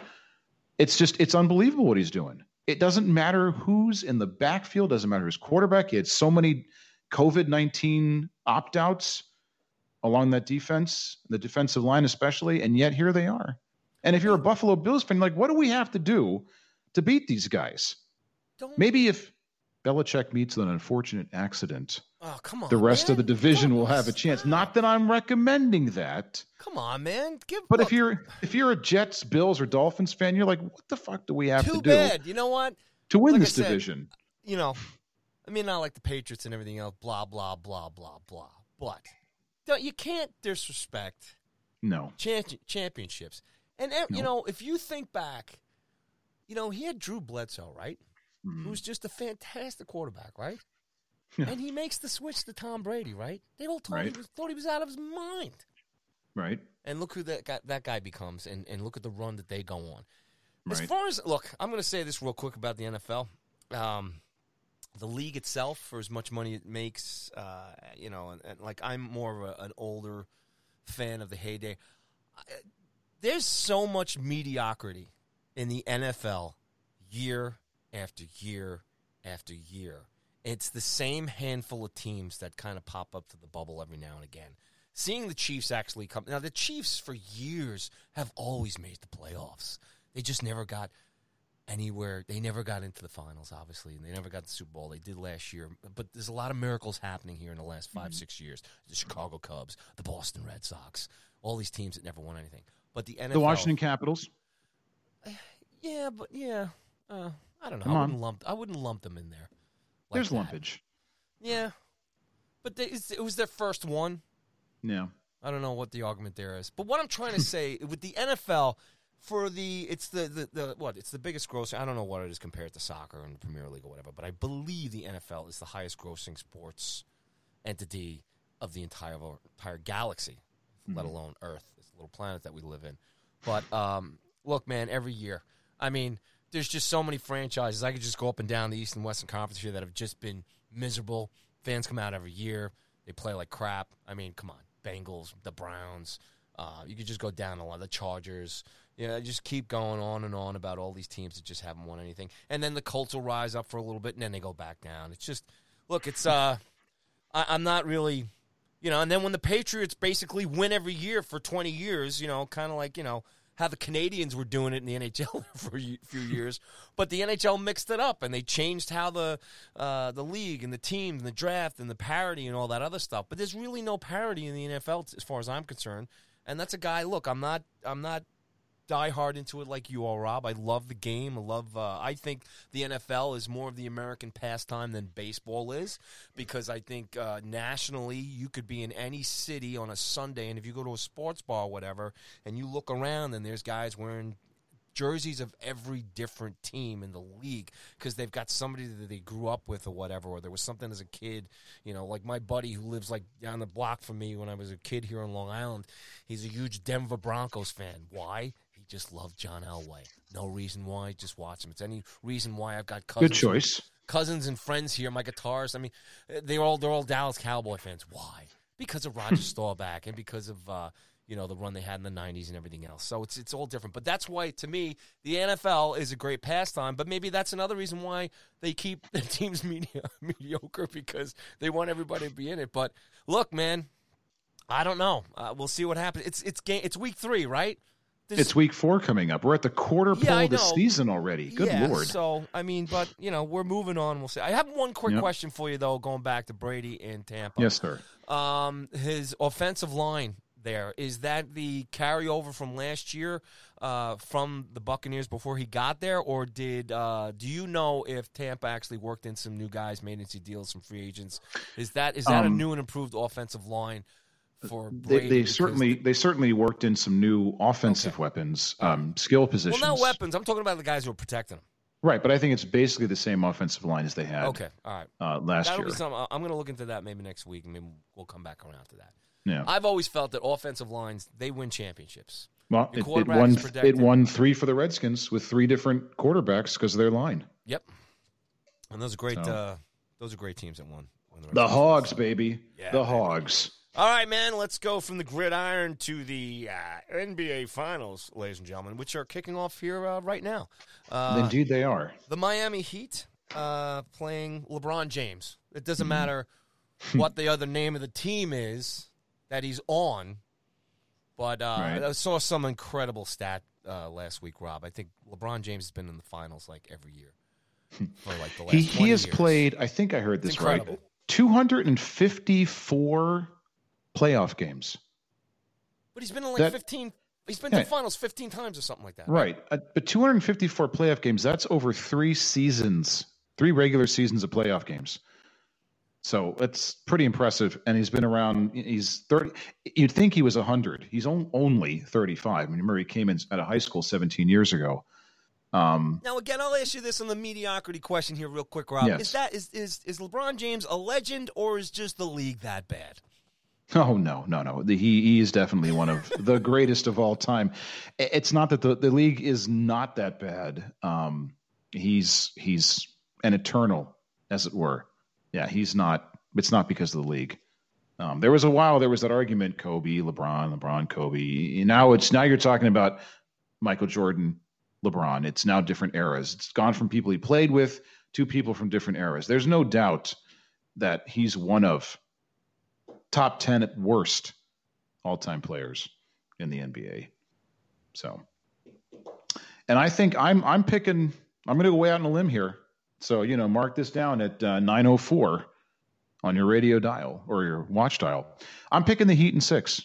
It's just it's unbelievable what he's doing. It doesn't matter who's in the backfield. Doesn't matter who's quarterback. He had so many COVID nineteen opt outs along that defense, the defensive line especially, and yet here they are. And if you're a Buffalo Bills fan, like, what do we have to do to beat these guys? Don't. Maybe if Belichick meets an unfortunate accident, Oh, come on. the rest of the division will have a chance. stop. Not that I'm recommending that, Come on, man. Give. but look, if you're if you're a Jets, Bills, or Dolphins fan, you're like, what the fuck do we have too to do bad. You know what? to win Like this said, division? You know, I mean, not like the Patriots and everything else. Blah blah blah blah blah. But don't, you can't disrespect No, champ- championships. And ev- you No. know, if you think back, you know, he had Drew Bledsoe, right? Mhm. Who's just a fantastic quarterback, right? Yeah. And he makes the switch to Tom Brady, right? They all thought, Right. he was, thought he was out of his mind. right, And look who that guy, that guy becomes, and, and look at the run that they go on. As far as look, I'm going to say this real quick about the NFL. Um, the league itself, for as much money it makes, uh, you know, and, and like I'm more of a, an older fan of the heyday. There's so much mediocrity in the NFL year after year after year. It's the same handful of teams that kind of pop up to the bubble every now and again. Seeing the Chiefs actually come now, the Chiefs for years have always made the playoffs. They just never got anywhere. They never got into the finals, obviously, and they never got the Super Bowl. They did last year, but there's a lot of miracles happening here in the last 5 six years. The Chicago Cubs, the Boston Red Sox, all these teams that never won anything. But the NFL, the Washington Capitals. yeah, but yeah, uh, I don't know. Come I wouldn't lump. I wouldn't lump them in there Like There's that. lumpage. Yeah, but they, it was their first one. Yeah. I don't know what the argument there is, but what I'm trying to say with the NFL, for the it's the, the the what it's the biggest grossing. I don't know what it is compared to soccer and the Premier League or whatever, but I believe the NFL is the highest grossing sports entity of the entire entire galaxy, let alone Earth, this little planet that we live in. But um, look, man, every year, I mean, there's just so many franchises. I could just go up and down the East and Western Conference here that have just been miserable. Fans come out every year. They play like crap. I mean, come on, Bengals, the Browns. Uh, you could just go down a lot. The Chargers. You know, just keep going on and on about all these teams that just haven't won anything. And then the Colts will rise up for a little bit, and then they go back down. It's just, look, it's uh, I, I'm not really, you know. And then when the Patriots basically win every year for 20 years, you know, kind of like you know how the Canadiens were doing it in the NHL for a few years, but the NHL mixed it up and they changed how the uh, the league and the teams and the draft and the parity and all that other stuff. But there's really no parity in the NFL as far as I'm concerned. And that's a guy. Look, I'm not. I'm not die hard into it like you are, Rob. I love the game. I love. Uh, I think the NFL is more of the American pastime than baseball is because I think uh, nationally you could be in any city on a Sunday, and if you go to a sports bar or whatever, and you look around, and there's guys wearing jerseys of every different team in the league because they've got somebody that they grew up with or whatever, or there was something as a kid, you know, like my buddy who lives like down the block from me when I was a kid here on Long Island. He's a huge Denver Broncos fan. Why? Just love John Elway. No reason why. Just watch him. It's any reason why I've got cousins. Good choice. Cousins and friends here. My guitars. I mean, they're all they're all Dallas Cowboy fans. Why? Because of Roger Staubach and because of uh, you know the run they had in the '90s and everything else. So it's it's all different. But that's why, to me, the NFL is a great pastime. But maybe that's another reason why they keep their teams media, mediocre because they want everybody to be in it. But look, man, I don't know. Uh, we'll see what happens. It's it's game. It's week three, right? This- It's week four coming up. We're at the quarter Yeah, pole of the season already. Good yeah, lord. So I mean, but you know, we're moving on. We'll see. I have one quick Yep. question for you though, going back to Brady in Tampa. yes, sir. Um, his offensive line there is that the carryover from last year, uh, from the Buccaneers before he got there, or did uh, do you know if Tampa actually worked in some new guys, made into deals, some free agents? Is that is that a Um, new and improved offensive line for They, Brady? they Because- certainly they certainly worked in some new offensive Okay. weapons, um, skill positions. well, not weapons. I'm talking about the guys who are protecting them. Right, but I think it's basically the same offensive line as they had Okay, all right. uh, last That'll year. I'm going to look into that maybe next week, and maybe we'll come back around to that. yeah. I've always felt that offensive lines they win championships. Well, it, it won it won three for the Redskins with three different quarterbacks because of their line. Yep, and those are great. So- Uh, those are great teams that won. won The Hogs, baby. Yeah, the baby. Hogs. All right, man, let's go from the gridiron to the uh, NBA Finals, ladies and gentlemen, which are kicking off here uh, right now. Uh, Indeed, they are. The Miami Heat uh, playing LeBron James. It doesn't mm-hmm. matter what the other name of the team is that he's on, but uh, right. I saw some incredible stat uh, last week, Rob. I think LeBron James has been in the finals like every year for like the last He, he has years. played, I think I heard this right, 254 playoff games. but he's been in like that- fifteen. He's been to Yeah. the finals fifteen times or something like that. Right, uh, but two hundred and fifty-four playoff games. That's over three seasons, three regular seasons of playoff games. So that's pretty impressive. And he's been around. He's thirty. You'd think he was hundred. He's on, only thirty-five. I mean, remember he came in out of high school seventeen years ago. Um, Now again, I'll ask you this on the mediocrity question here, real quick, Rob. Yes. Is that is, is is LeBron James a legend or is just the league that bad? Oh no, no, no! The, he he is definitely one of the greatest of all time. It's not that the, the league is not that bad. Um, he's he's an eternal, as it were. Yeah, he's not. It's not because of the league. Um, there was a while there was that argument: Kobe, LeBron, LeBron, Kobe. Now it's now you're talking about Michael Jordan, LeBron. It's now different eras. It's gone from people he played with to people from different eras. There's no doubt that he's one of top 10 at worst all-time players in the NBA. So, and I think I'm I'm picking I'm going to go way out on a limb here. So, you know, mark this down at uh, 904 on your radio dial or your watch dial. I'm picking the Heat in 6.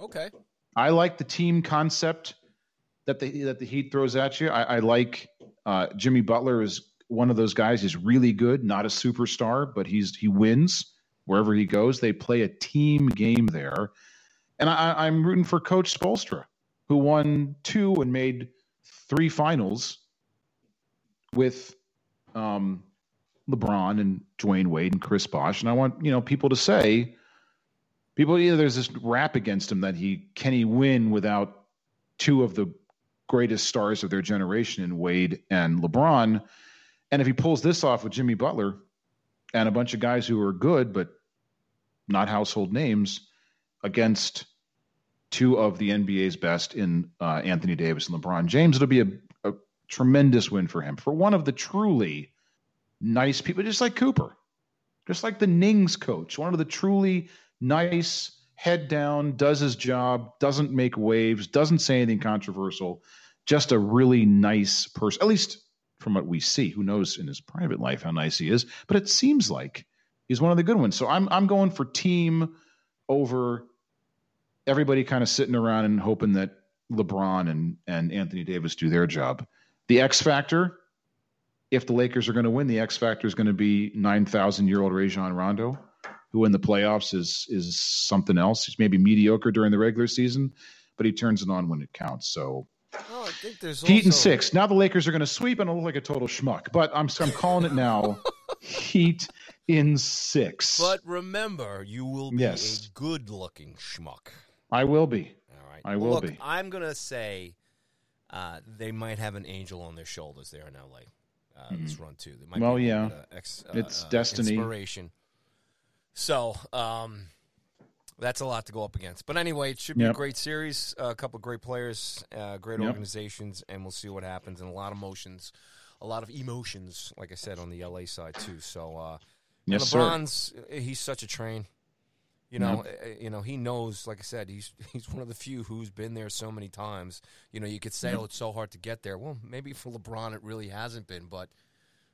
Okay. I like the team concept that the that the Heat throws at you. I, I like uh, Jimmy Butler is one of those guys. He's really good, not a superstar, but he's he wins wherever he goes. They play a team game there, and I, I'm rooting for Coach Spoelstra, who won two and made three finals with um, LeBron and Dwyane Wade and Chris Bosh. And I want you know people to say, people either there's this rap against him that he can he win without two of the greatest stars of their generation in Wade and LeBron. And if he pulls this off with Jimmy Butler and a bunch of guys who are good but not household names against two of the NBA's best in uh, Anthony Davis and LeBron James, it'll be a, a tremendous win for him. For one of the truly nice people, just like Cooper, just like the Nings coach, one of the truly nice, head down, does his job, doesn't make waves, doesn't say anything controversial, just a really nice person, at least from what we see. Who knows in his private life how nice he is, but it seems like he's one of the good ones. So I'm I'm going for team over everybody kind of sitting around and hoping that LeBron and, and Anthony Davis do their job. The X factor, if the Lakers are going to win, the X factor is going to be 9,000 year old Rajon Rondo, who in the playoffs is is something else. He's maybe mediocre during the regular season, but he turns it on when it counts. So Oh, I think there's Heat and six. Now the Lakers are going to sweep and it'll look like a total schmuck. But I'm I'm calling it now. Heat in six. But remember, you will be Yes. a good-looking schmuck. I will be. All right. I will look, be. I'm gonna say uh, they might have an angel on their shoulders there in L.A. Uh, This run too. They might Mm-hmm. Well, be yeah. bit ex, uh, It's uh, destiny. inspiration. So um, that's a lot to go up against. But anyway, it should be a great series. a couple of great players, uh, great Yep. organizations, and we'll see what happens. And a lot of emotions, a lot of emotions, like I said on the LA side too. So uh, Yes, sir. LeBron's he's such a train. You know, uh, you know, he knows. Like I said, he's he's one of the few who's been there so many times. You know, you could say, "Oh, it's so hard to get there." Well, maybe for LeBron, it really hasn't been, but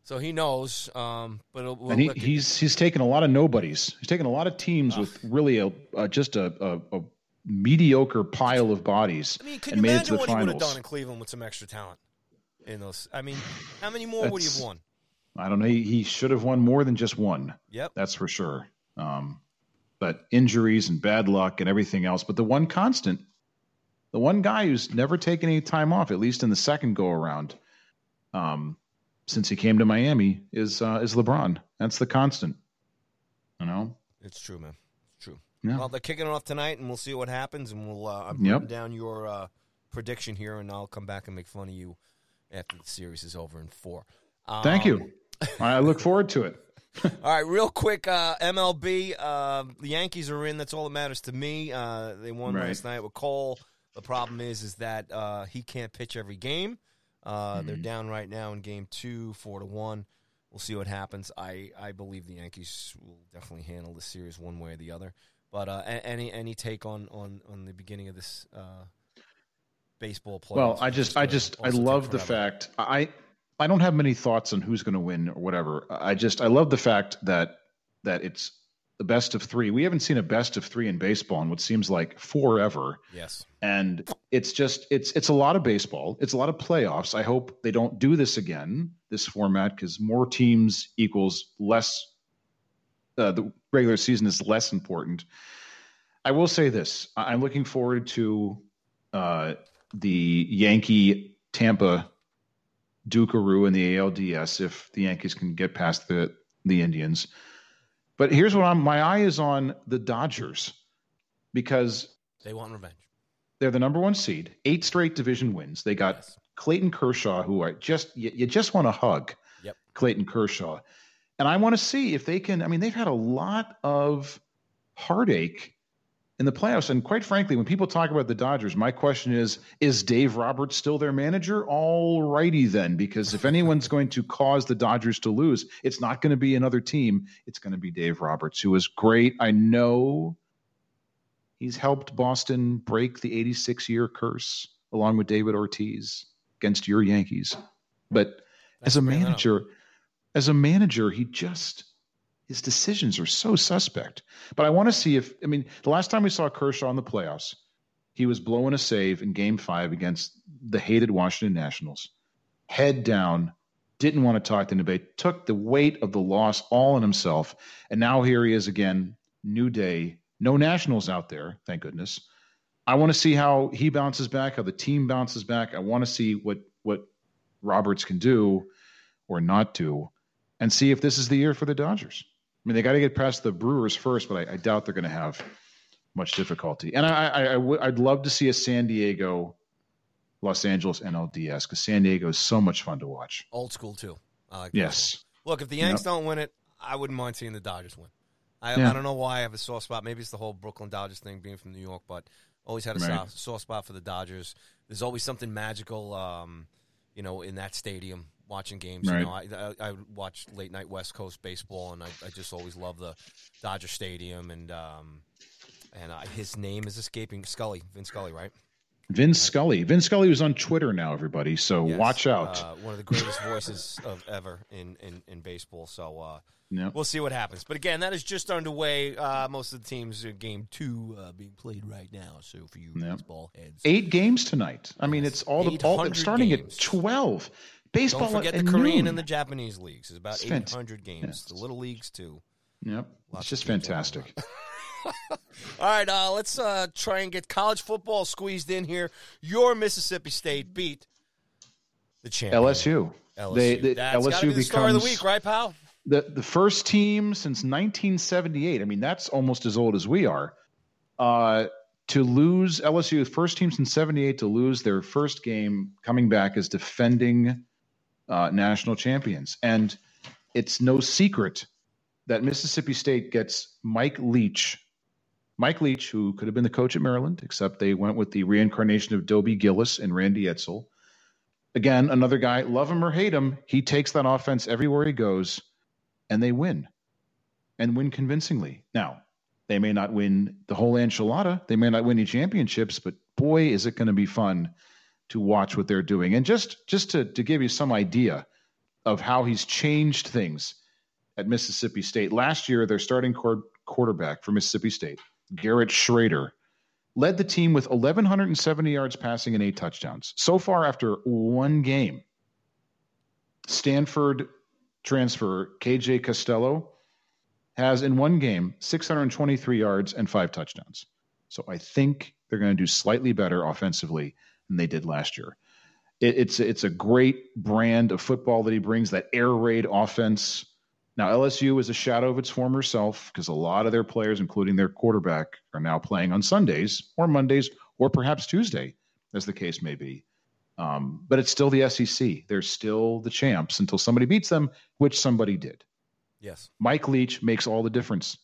so he knows. Um, but it'll, we'll and he, he's he's taken a lot of nobodies. He's taken a lot of teams with really a, just a, a, a mediocre pile of bodies I mean, can and you made it to imagine the what he would have done in Cleveland with some extra talent in those? I mean, how many more would he have won? I don't know. He, he should have won more than just one. Yep. That's for sure. Um, but injuries and bad luck and everything else. But the one constant, the one guy who's never taken any time off, at least in the second go around, um, since he came to Miami, is uh, is LeBron. That's the constant. You know. It's true, man. It's true. Yeah. Well, they're kicking it off tonight, and we'll see what happens. And we'll uh, I'm Yep. down your uh, prediction here, and I'll come back and make fun of you after the series is over in four. Um, Thank you. I look forward to it. All right, real quick, uh, MLB. Uh, the Yankees are in. That's all that matters to me. Uh, they won Right. last night with Cole. The problem is, is that uh, he can't pitch every game. Uh, Mm-hmm. They're down right now in game two, four to one. We'll see what happens. I, I believe the Yankees will definitely handle the series one way or the other. But uh, any any take on, on, on the beginning of this uh, baseball play? Well, I just, I just, I love the fact I, I don't have many thoughts on who's going to win or whatever. I just, I love the fact that that it's the best of three. We haven't seen a best of three in baseball in what seems like forever, Yes. and it's just, it's, it's a lot of baseball. It's a lot of playoffs. I hope they don't do this again, this format, because more teams equals less. Uh, the regular season is less important. I will say this: I'm looking forward to uh, the Yankee Tampa Dukaroo in the ALDS if the Yankees can get past the the Indians. But here's what I'm my eye is on the Dodgers because They want revenge. they're the number one seed, eight straight division wins. They got Yes. Clayton Kershaw, who I just you, you just want to hug. Yep. Clayton Kershaw, and I want to see if they can. I mean, they've had a lot of heartache in the playoffs, and quite frankly, when people talk about the Dodgers, my question is: Is Dave Roberts still their manager? All righty then, because if anyone's going to cause the Dodgers to lose, it's not going to be another team. It's going to be Dave Roberts, who is great. I know he's helped Boston break the 86 year curse along with David Ortiz against your Yankees. But Thanks as a manager, as a manager, he just his decisions are so suspect. But I want to see if I mean the last time we saw Kershaw in the playoffs, he was blowing a save in game five against the hated Washington Nationals. Head down, didn't want to talk to anybody, took the weight of the loss all on himself. And now here he is again, new day, no nationals out there, thank goodness. I want to see how he bounces back, how the team bounces back. I want to see what what Roberts can do or not do, and see if this is the year for the Dodgers. I mean, they got to get past the Brewers first, but I, I doubt they're going to have much difficulty. And I, I, I w- I'd love to see a San Diego, Los Angeles NLDS because San Diego is so much fun to watch. Old school too. I like Yes. Look, if the Yanks Yep. don't win it, I wouldn't mind seeing the Dodgers win. I, Yeah. I don't know why I have a soft spot. Maybe it's the whole Brooklyn Dodgers thing, being from New York, but always had a Right. soft, soft spot for the Dodgers. There's always something magical, um, you know, in that stadium. Watching games, Right. you know, I, I, I watch late night West Coast baseball, and I, I just always love the Dodger Stadium. And um, and I, his name is escaping Scully, Vin Scully, right? Vince Scully. Vince Scully was on Twitter now, everybody. So Yes. watch out. Uh, one of the greatest voices of ever in, in, in baseball. So uh, Yeah. we'll see what happens. But again, that is just underway. Uh, most of the teams are game two uh, being played right now. So for you Yeah. baseball heads, Eight games tonight. I mean, it's all the all 800 starting games. at twelve. Baseball don't forget the Korean noon. and the Japanese leagues. It's about eight hundred games. yes. The little leagues too. Yep, Lots it's just fantastic. All right, uh, let's uh, try and get college football squeezed in here. Your Mississippi State beat the champion LSU. LSU. They, the, That's LSU be the becomes story of the week, right, pal? the the first team since 1978. I mean, that's almost as old as we are. Uh, to lose LSU, first team since '78 to lose their first game, coming back as defending uh, national champions, and it's no secret that Mississippi State gets Mike Leach. Mike Leach, who could have been the coach at Maryland, except they went with the reincarnation of Dobie Gillis and Randy Edsall. Again, another guy, love him or hate him, he takes that offense everywhere he goes and they win and win convincingly. Now, they may not win the whole enchilada, they may not win any championships, but boy, is it going to be fun to watch what they're doing. And just just to, to give you some idea of how he's changed things at Mississippi State. Last year, their starting quar- quarterback for Mississippi State, Garrett Shrader, led the team with 1,170 yards passing and eight touchdowns. So far, after one game, Stanford transfer KJ Costello has in one game 623 yards and five touchdowns. So I think they're going to do slightly better offensively than they did last year. It, it's it's a great brand of football that he brings. That air raid offense. Now LSU is a shadow of its former self because a lot of their players, including their quarterback, are now playing on Sundays or Mondays or perhaps Tuesday, as the case may be. Um, but it's still the SEC. They're still the champs until somebody beats them, which somebody did. Yes. Mike Leach makes all the difference.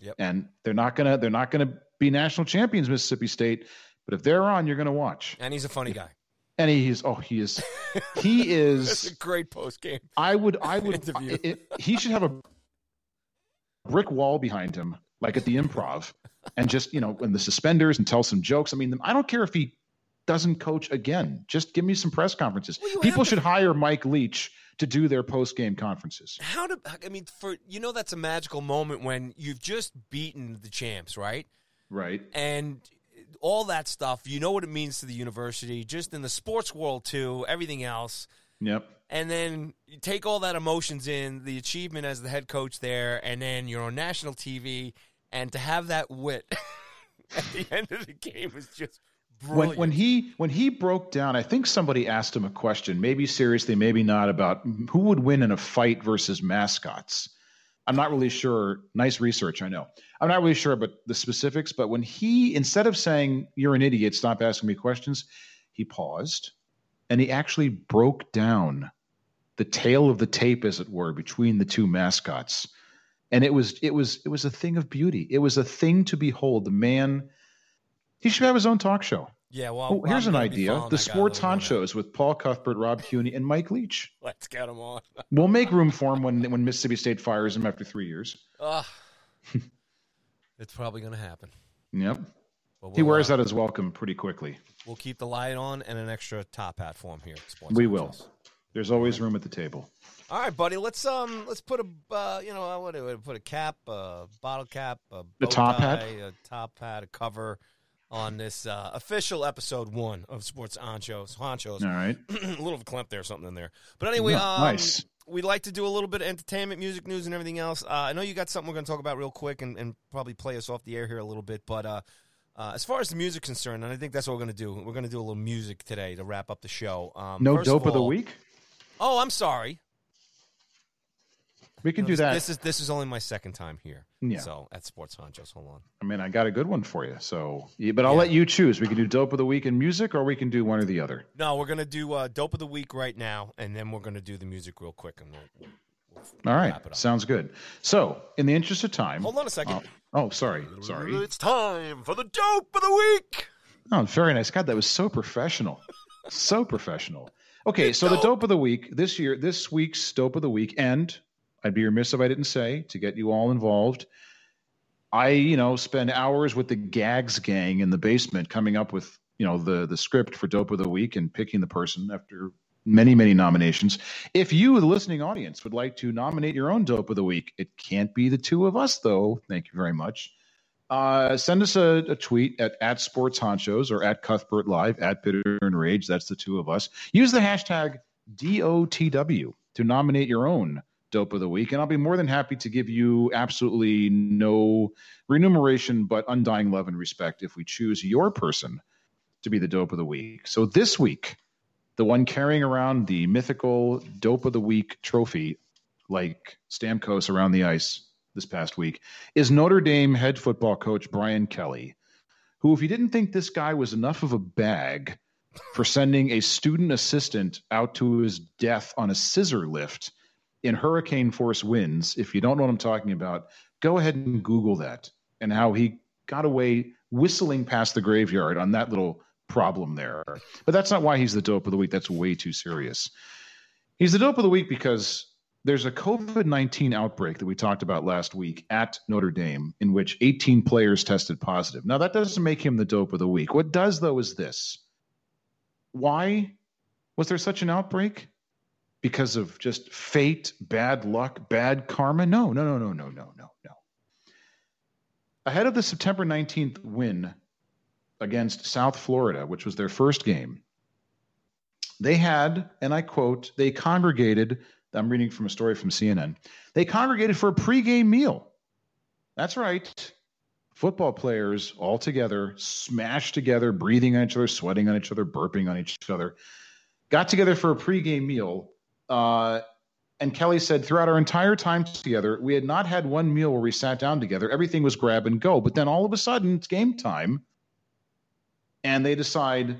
Yep. And they're not gonna they're not gonna be national champions, Mississippi State. But if they're on, you're gonna watch. And he's a funny guy. And he's oh he is he That's is a great post game. I would I would Interview. it, he should have a brick wall behind him, like at the improv, and just you know, in the suspenders and tell some jokes. I mean, I don't care if he doesn't coach again. Just give me some press conferences. Well, People to- should hire Mike Leach to do their post game conferences. How to? I mean for you know that's a magical moment when you've just beaten the champs, right? Right. And all that stuff, you know what it means to the university, just in the sports world too, everything else. Yep. And then you take all that emotions in, the achievement as the head coach there, and then you're on national TV, and to have that wit at the end of the game is just when brilliant. when he when he broke down, I think somebody asked him a question, maybe seriously, maybe not, about who would win in a fight versus mascots. I'm not really sure. Nice research, I know. I'm not really sure about the specifics, but when he instead of saying "You're an idiot, stop asking me questions," he paused and he actually broke down the tail of the tape, as it were, between the two mascots. And it was it was it was a thing of beauty. It was a thing to behold. The man he should have his own talk show. Yeah, well, Oh, here's I'm an idea: the sports little more now. honchos with Paul Cuthbert, Rob Cuny, and Mike Leach. Let's get them on. We'll make room for him when when Mississippi State fires him after three years. Ugh. it's probably going to happen. Yep, he we'll, wears uh, that as welcome pretty quickly. We'll keep the light on and an extra top hat for him here. At We will. There's always room at the table. All right, buddy. Let's um, let's put a uh, you know, what do we put a cap, a bottle cap, a The top hat? a top hat, a cover. On this uh, official episode one of Sports Honchos. Honchos. All right. a little of a clamp there, something in there. But anyway, um, nice. We'd like to do a little bit of entertainment, music news, and everything else. Uh, I know you got something we're going to talk about real quick and, and probably play us off the air here a little bit. But uh, uh, as far as the music's concerned, and I think that's what we're going to do. We're going to do a little music today to wrap up the show. Um, No dope of the week. Oh, I'm sorry. We can do that. This is this is only my second time here. Yeah. So at Sports Honchos, hold on. I mean, I got a good one for you. So, yeah, but I'll Yeah. let you choose. We can do dope of the week in music, or we can do one or the other. No, we're gonna do uh, dope of the week right now, and then we're gonna do the music real quick, and we'll, we'll All right, wrap it up. sounds good. So, in the interest of time, Hold on a second. Oh, oh, sorry, sorry. It's time for the dope of the week. Oh, very nice. God, that was so professional. so professional. Okay, so the dope of the week this year, this week's dope of the week, and I'd be remiss if I didn't say to get you all involved. I, you know, spend hours with the Gags gang in the basement coming up with, you know, the the script for dope of the week and picking the person after many many nominations. If you, the listening audience, would like to nominate your own dope of the week, it can't be the two of us though. Thank you very much. Uh, send us a, a tweet at, at Sports Honchos or at Cuthbert Live at Bitter and Rage. That's the two of us. Use the hashtag DOTW to nominate your own dope of the week, and I'll be more than happy to give you absolutely no remuneration but undying love and respect if we choose your person to be the dope of the week. So this week, the one carrying around the mythical dope of the week trophy, like Stamkos around the ice this past week, is Notre Dame head football coach Brian Kelly, who, if you didn't think this guy was enough of a bag for sending a student assistant out to his death on a scissor lift in hurricane force winds, if you don't know what I'm talking about, go ahead and Google that and how he got away whistling past the graveyard on that little problem there. But that's not why he's the dope of the week. That's way too serious. He's the dope of the week because there's a COVID 19 outbreak that we talked about last week at Notre Dame, in which 18 players tested positive. Now, that doesn't make him the dope of the week. What does, though, is this why was there such an outbreak? Because of just fate, bad luck, bad karma? No, no, no, no, no, no, no, no. Ahead of the September 19th win against South Florida, which was their first game, they had, and I quote, they congregated. I'm reading from a story from CNN. They congregated for a pregame meal. That's right. Football players all together, smashed together, breathing on each other, sweating on each other, burping on each other, got together for a pregame meal. Uh, and Kelly said, throughout our entire time together, we had not had one meal where we sat down together. Everything was grab and go. But then all of a sudden, it's game time. And they decide,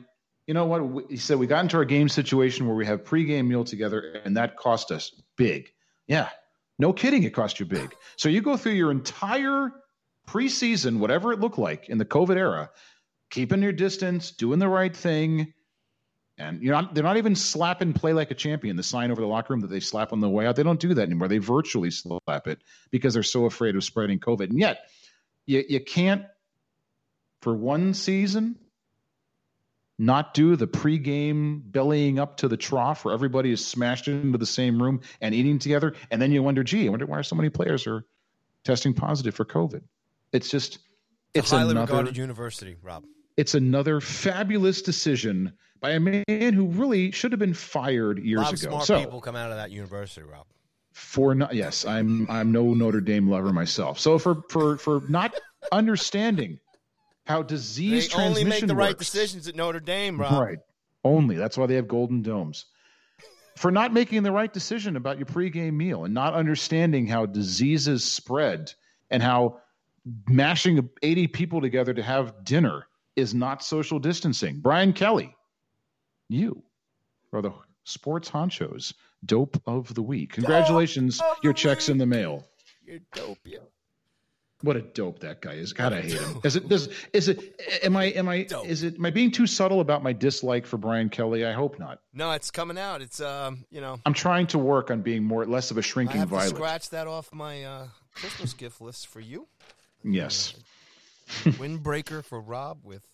you know what? He said, we got into our game situation where we have pregame meal together, and that cost us big. Yeah, no kidding, it cost you big. So you go through your entire preseason, whatever it looked like in the COVID era, keeping your distance, doing the right thing. And you're not, they're not even slapping play like a champion, the sign over the locker room that they slap on the way out. They don't do that anymore. They virtually slap it because they're so afraid of spreading COVID. And yet, you, you can't, for one season, not do the pregame bellying up to the trough where everybody is smashed into the same room and eating together. And then you wonder, gee, I wonder why so many players are testing positive for COVID. It's just, It's it's a highly another, regarded university, Rob. It's another fabulous decision by a man who really should have been fired years ago. smart So people come out of that university, Rob. for not, yes, I'm I'm no Notre Dame lover myself. So for for for not understanding how They disease only transmission make the right works. decisions at Notre Dame, Rob. Right. Only. That's why they have golden domes. For not making the right decision about your pregame meal and not understanding how diseases spread and how mashing 80 people together to have dinner is not social distancing. Brian Kelly, you are the sports honchos dope of the week. Congratulations. Your check's in the mail. You're dope, yeah. What a dope that guy is. God, I hate him. Is it does is it am I am I Dope. is it am I being too subtle about my dislike for Brian Kelly? I hope not. No, it's coming out. It's um, you know, I'm trying to work on being more less of a shrinking have to violet. scratch that off my uh, Christmas gift list for you. Yes. Windbreaker for Rob with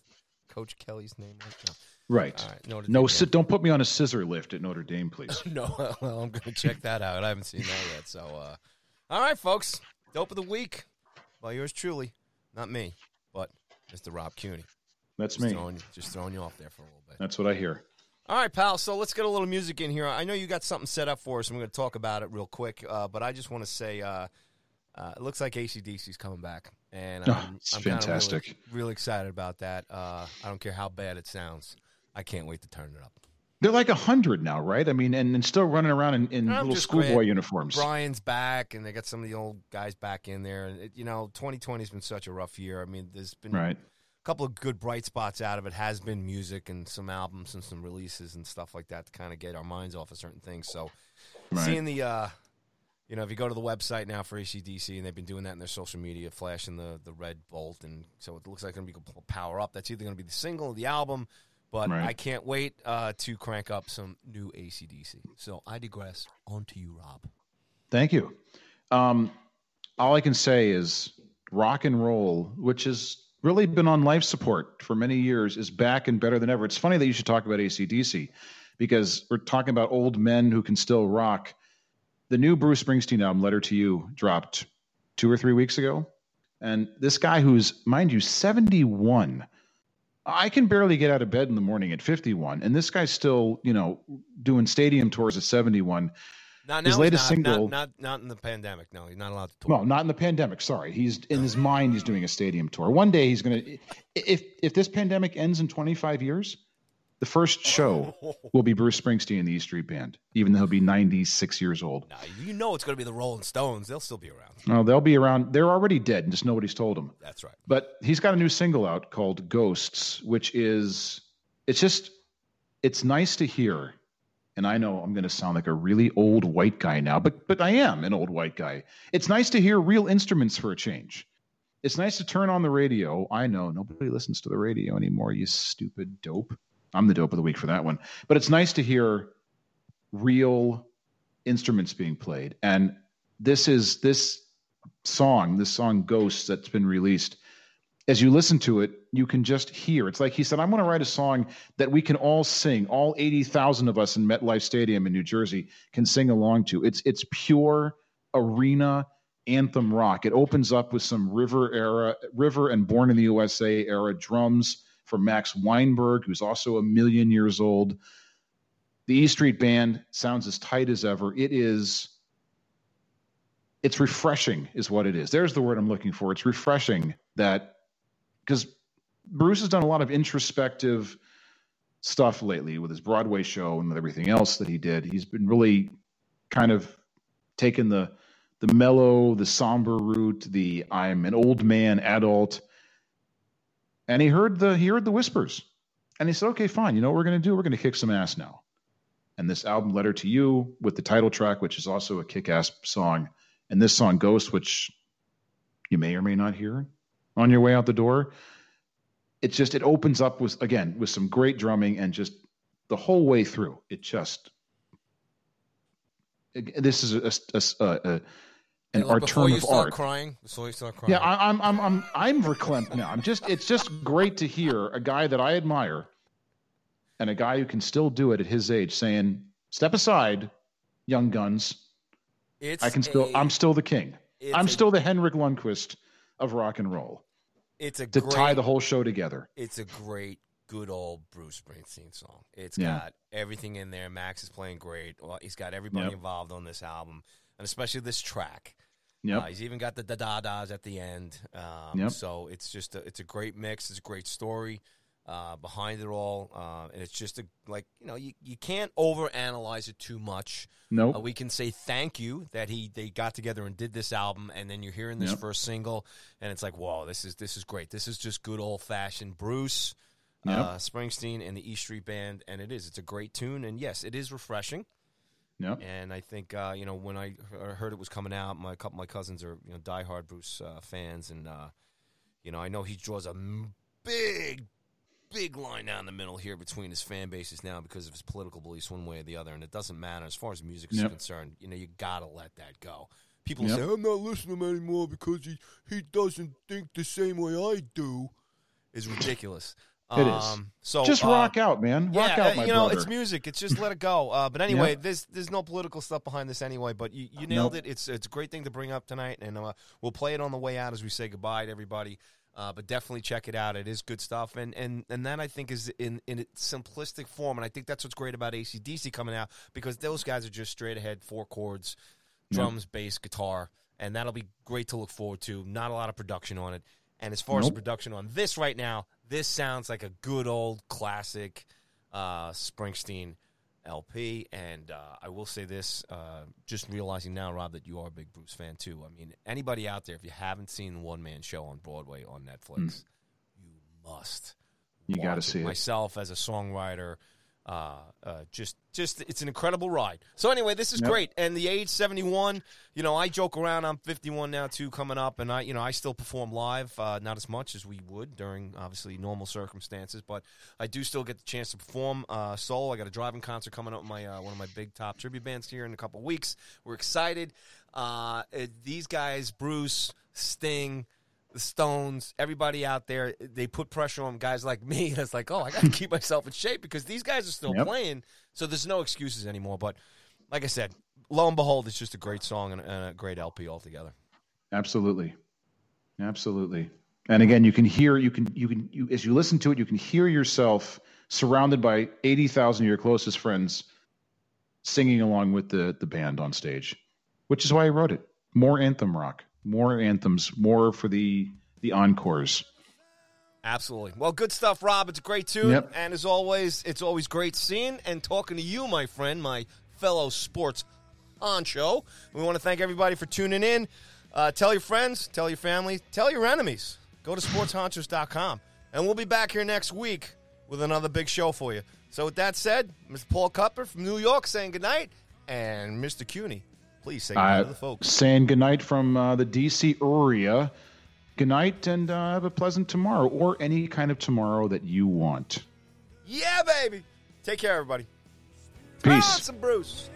Coach Kelly's name. Right now. Right. Right, Notre No, sit, don't put me on a scissor lift at Notre Dame, please. No, well, I'm going to check that out. I haven't seen that yet. So, uh, all right, folks. Dope of the week. By yours truly. Not me, but Mr. Rob Cuny. That's Just me. throwing, just throwing you off there for a little bit. That's what I hear. All right, pal. So let's get a little music in here. I know you got something set up for us, and we're going to talk about it real quick. Uh, but I just want to say, uh, uh, it looks like ACDC's coming back, and Oh, I'm, it's I'm fantastic. really, really excited about that. Uh, I don't care how bad it sounds. I can't wait to turn it up. They're like a hundred now, right? I mean, and, and still running around in, in little schoolboy uniforms. Brian's back, and they got some of the old guys back in there. And it, you know, 2020 has been such a rough year. I mean, there's been Right. a couple of good bright spots out of it. Has been music and some albums and some releases and stuff like that to kind of get our minds off of certain things. So Right. seeing the, uh, you know, if you go to the website now for ACDC, and they've been doing that in their social media, flashing the the red bolt, and so it looks like going to be power up. That's either going to be the single or the album. But Right. I can't wait uh, to crank up some new ACDC. So I digress. On to you, Rob. Thank you. Um, all I can say is rock and roll, which has really been on life support for many years, is back and better than ever. It's funny that you should talk about ACDC because we're talking about old men who can still rock. The new Bruce Springsteen album, Letter to You, dropped two or three weeks ago. And this guy who's, mind you, 71. I can barely get out of bed in the morning at 51. And this guy's still, you know, doing stadium tours at 71. Not His latest not, single- Not, not not in the pandemic. No, he's not allowed to tour. No, not in the pandemic. Sorry, he's in his mind. He's doing a stadium tour. One day he's going to. If if this pandemic ends in 25 years, the first show will be Bruce Springsteen and the E Street Band, even though he'll be 96 years old. Nah, you know it's going to be the Rolling Stones. They'll still be around. No, they'll be around. They're already dead, and just nobody's told them. That's right. But he's got a new single out called Ghosts, which is it's just it's nice to hear. And I know I'm going to sound like a really old white guy now, but but I am an old white guy. It's nice to hear real instruments for a change. It's nice to turn on the radio. I know nobody listens to the radio anymore, you stupid dope. I'm the dope of the week for that one. But it's nice to hear real instruments being played. And this is this song, this song Ghosts that's been released, as you listen to it, you can just hear. It's like he said, I'm going to write a song that we can all sing. All 80,000 of us in MetLife Stadium in New Jersey can sing along to. It's it's pure arena anthem rock. It opens up with some River era, River and Born in the USA era drums from Max Weinberg, who's also a million years old. The E Street Band sounds as tight as ever. It is it's refreshing is what it is. There's the word I'm looking for. It's refreshing that because Bruce has done a lot of introspective stuff lately with his Broadway show and with everything else that he did. He's been really kind of taken the the mellow, the somber route, the I'm an old man adult. And he heard the he heard the whispers. And he said, "Okay, fine. You know what we're going to do? We're going to kick some ass now." And this album Letter to You with the title track which is also a kick-ass song and this song Ghost which you may or may not hear on your way out the door. It's just it opens up with again with some great drumming and just the whole way through. It just this is a, a, a, a an Like, before term you of start art. crying, before you start crying. Yeah, I, I'm I'm I'm I'm verklempt now. I'm just it's just great to hear a guy that I admire and a guy who can still do it at his age saying, "Step aside, young guns. it's I can still I'm still the king. I'm a- still the Henrik Lundqvist of rock and roll." It's a To great, tie the whole show together. It's a great, good old Bruce Springsteen song. It's Yeah. got everything in there. Max is playing great. Well, he's got everybody Yep. involved on this album, and especially this track. Yep. Uh, he's even got the da da da's at the end. Um, Yep. So it's just a, it's a great mix. It's a great story uh, behind it all, uh, and it's just a like you know you, you can't overanalyze it too much. Nope. Uh, we can say thank you that he they got together and did this album, and then you're hearing this Yep. first single, and it's like, whoa, this is this is great. This is just good old fashioned Bruce Yep. uh, Springsteen and the E Street Band, and it is. It's a great tune, and yes, it is refreshing. Yep. And I think uh, you know when I heard it was coming out, my couple my cousins are you know diehard Bruce uh, fans, and uh, you know I know he draws a m- big, big line down the middle here between his fan bases now because of his political beliefs, one way or the other. And it doesn't matter as far as music is Yep. concerned. You know you gotta let that go. People Yep. say I'm not listening to him anymore because he he doesn't think the same way I do. Is ridiculous. It is. Um, so just uh, rock out, man. Rock yeah, out, uh, my you know, brother. it's music. It's just let it go. Uh, but anyway, Yep. there's there's no political stuff behind this anyway. But you, you nailed it. It's it's a great thing to bring up tonight, and uh, we'll play it on the way out as we say goodbye to everybody. Uh, but definitely check it out. It is good stuff, and and and that I think is in in its simplistic form, and I think that's what's great about ACDC coming out because those guys are just straight ahead, four chords, drums, bass, guitar, and that'll be great to look forward to. Not a lot of production on it, and as far as production on this right now, this sounds like a good old classic uh, Springsteen LP. And uh, I will say this, uh, just realizing now, Rob, that you are a big Bruce fan too. I mean, anybody out there, if you haven't seen the one man show on Broadway on Netflix, you must. You got to see it. Myself as a songwriter, uh, uh, just just it's an incredible ride. So anyway, this is Yep. great. And the age seventy one, you know, I joke around. I'm fifty one now too, coming up, and I you know I still perform live, uh, not as much as we would during obviously normal circumstances, but I do still get the chance to perform uh, solo. I got a driving concert coming up with my uh, one of my big top tribute bands here in a couple weeks. We're excited. Uh, these guys, Bruce, Sting the Stones, everybody out there, they put pressure on guys like me. And it's like, oh, I got to keep myself in shape because these guys are still Yep. playing. So there's no excuses anymore. But like I said, lo and behold, it's just a great song and, and a great LP altogether. Absolutely, absolutely. And again, you can hear, you can, you can, you, as you listen to it, you can hear yourself surrounded by eighty thousand of your closest friends singing along with the the band on stage, which is why I wrote it. More anthem rock, more anthems, more for the the encores. Absolutely. Well, good stuff, Rob. It's a great tune. Yep. And as always, it's always great seeing and talking to you, my friend, my fellow sports honcho. We want to thank everybody for tuning in. Uh, tell your friends, tell your family, tell your enemies. Go to sportshonchos.com. And we'll be back here next week with another big show for you. So, with that said, Mr. Paul Cupper from New York saying goodnight. And Mr. Cuny, please say goodnight Uh, to the folks. saying goodnight from uh, the DC area. Good night and uh, have a pleasant tomorrow or any kind of tomorrow that you want. Yeah, baby. Take care, everybody. Peace. Bruce.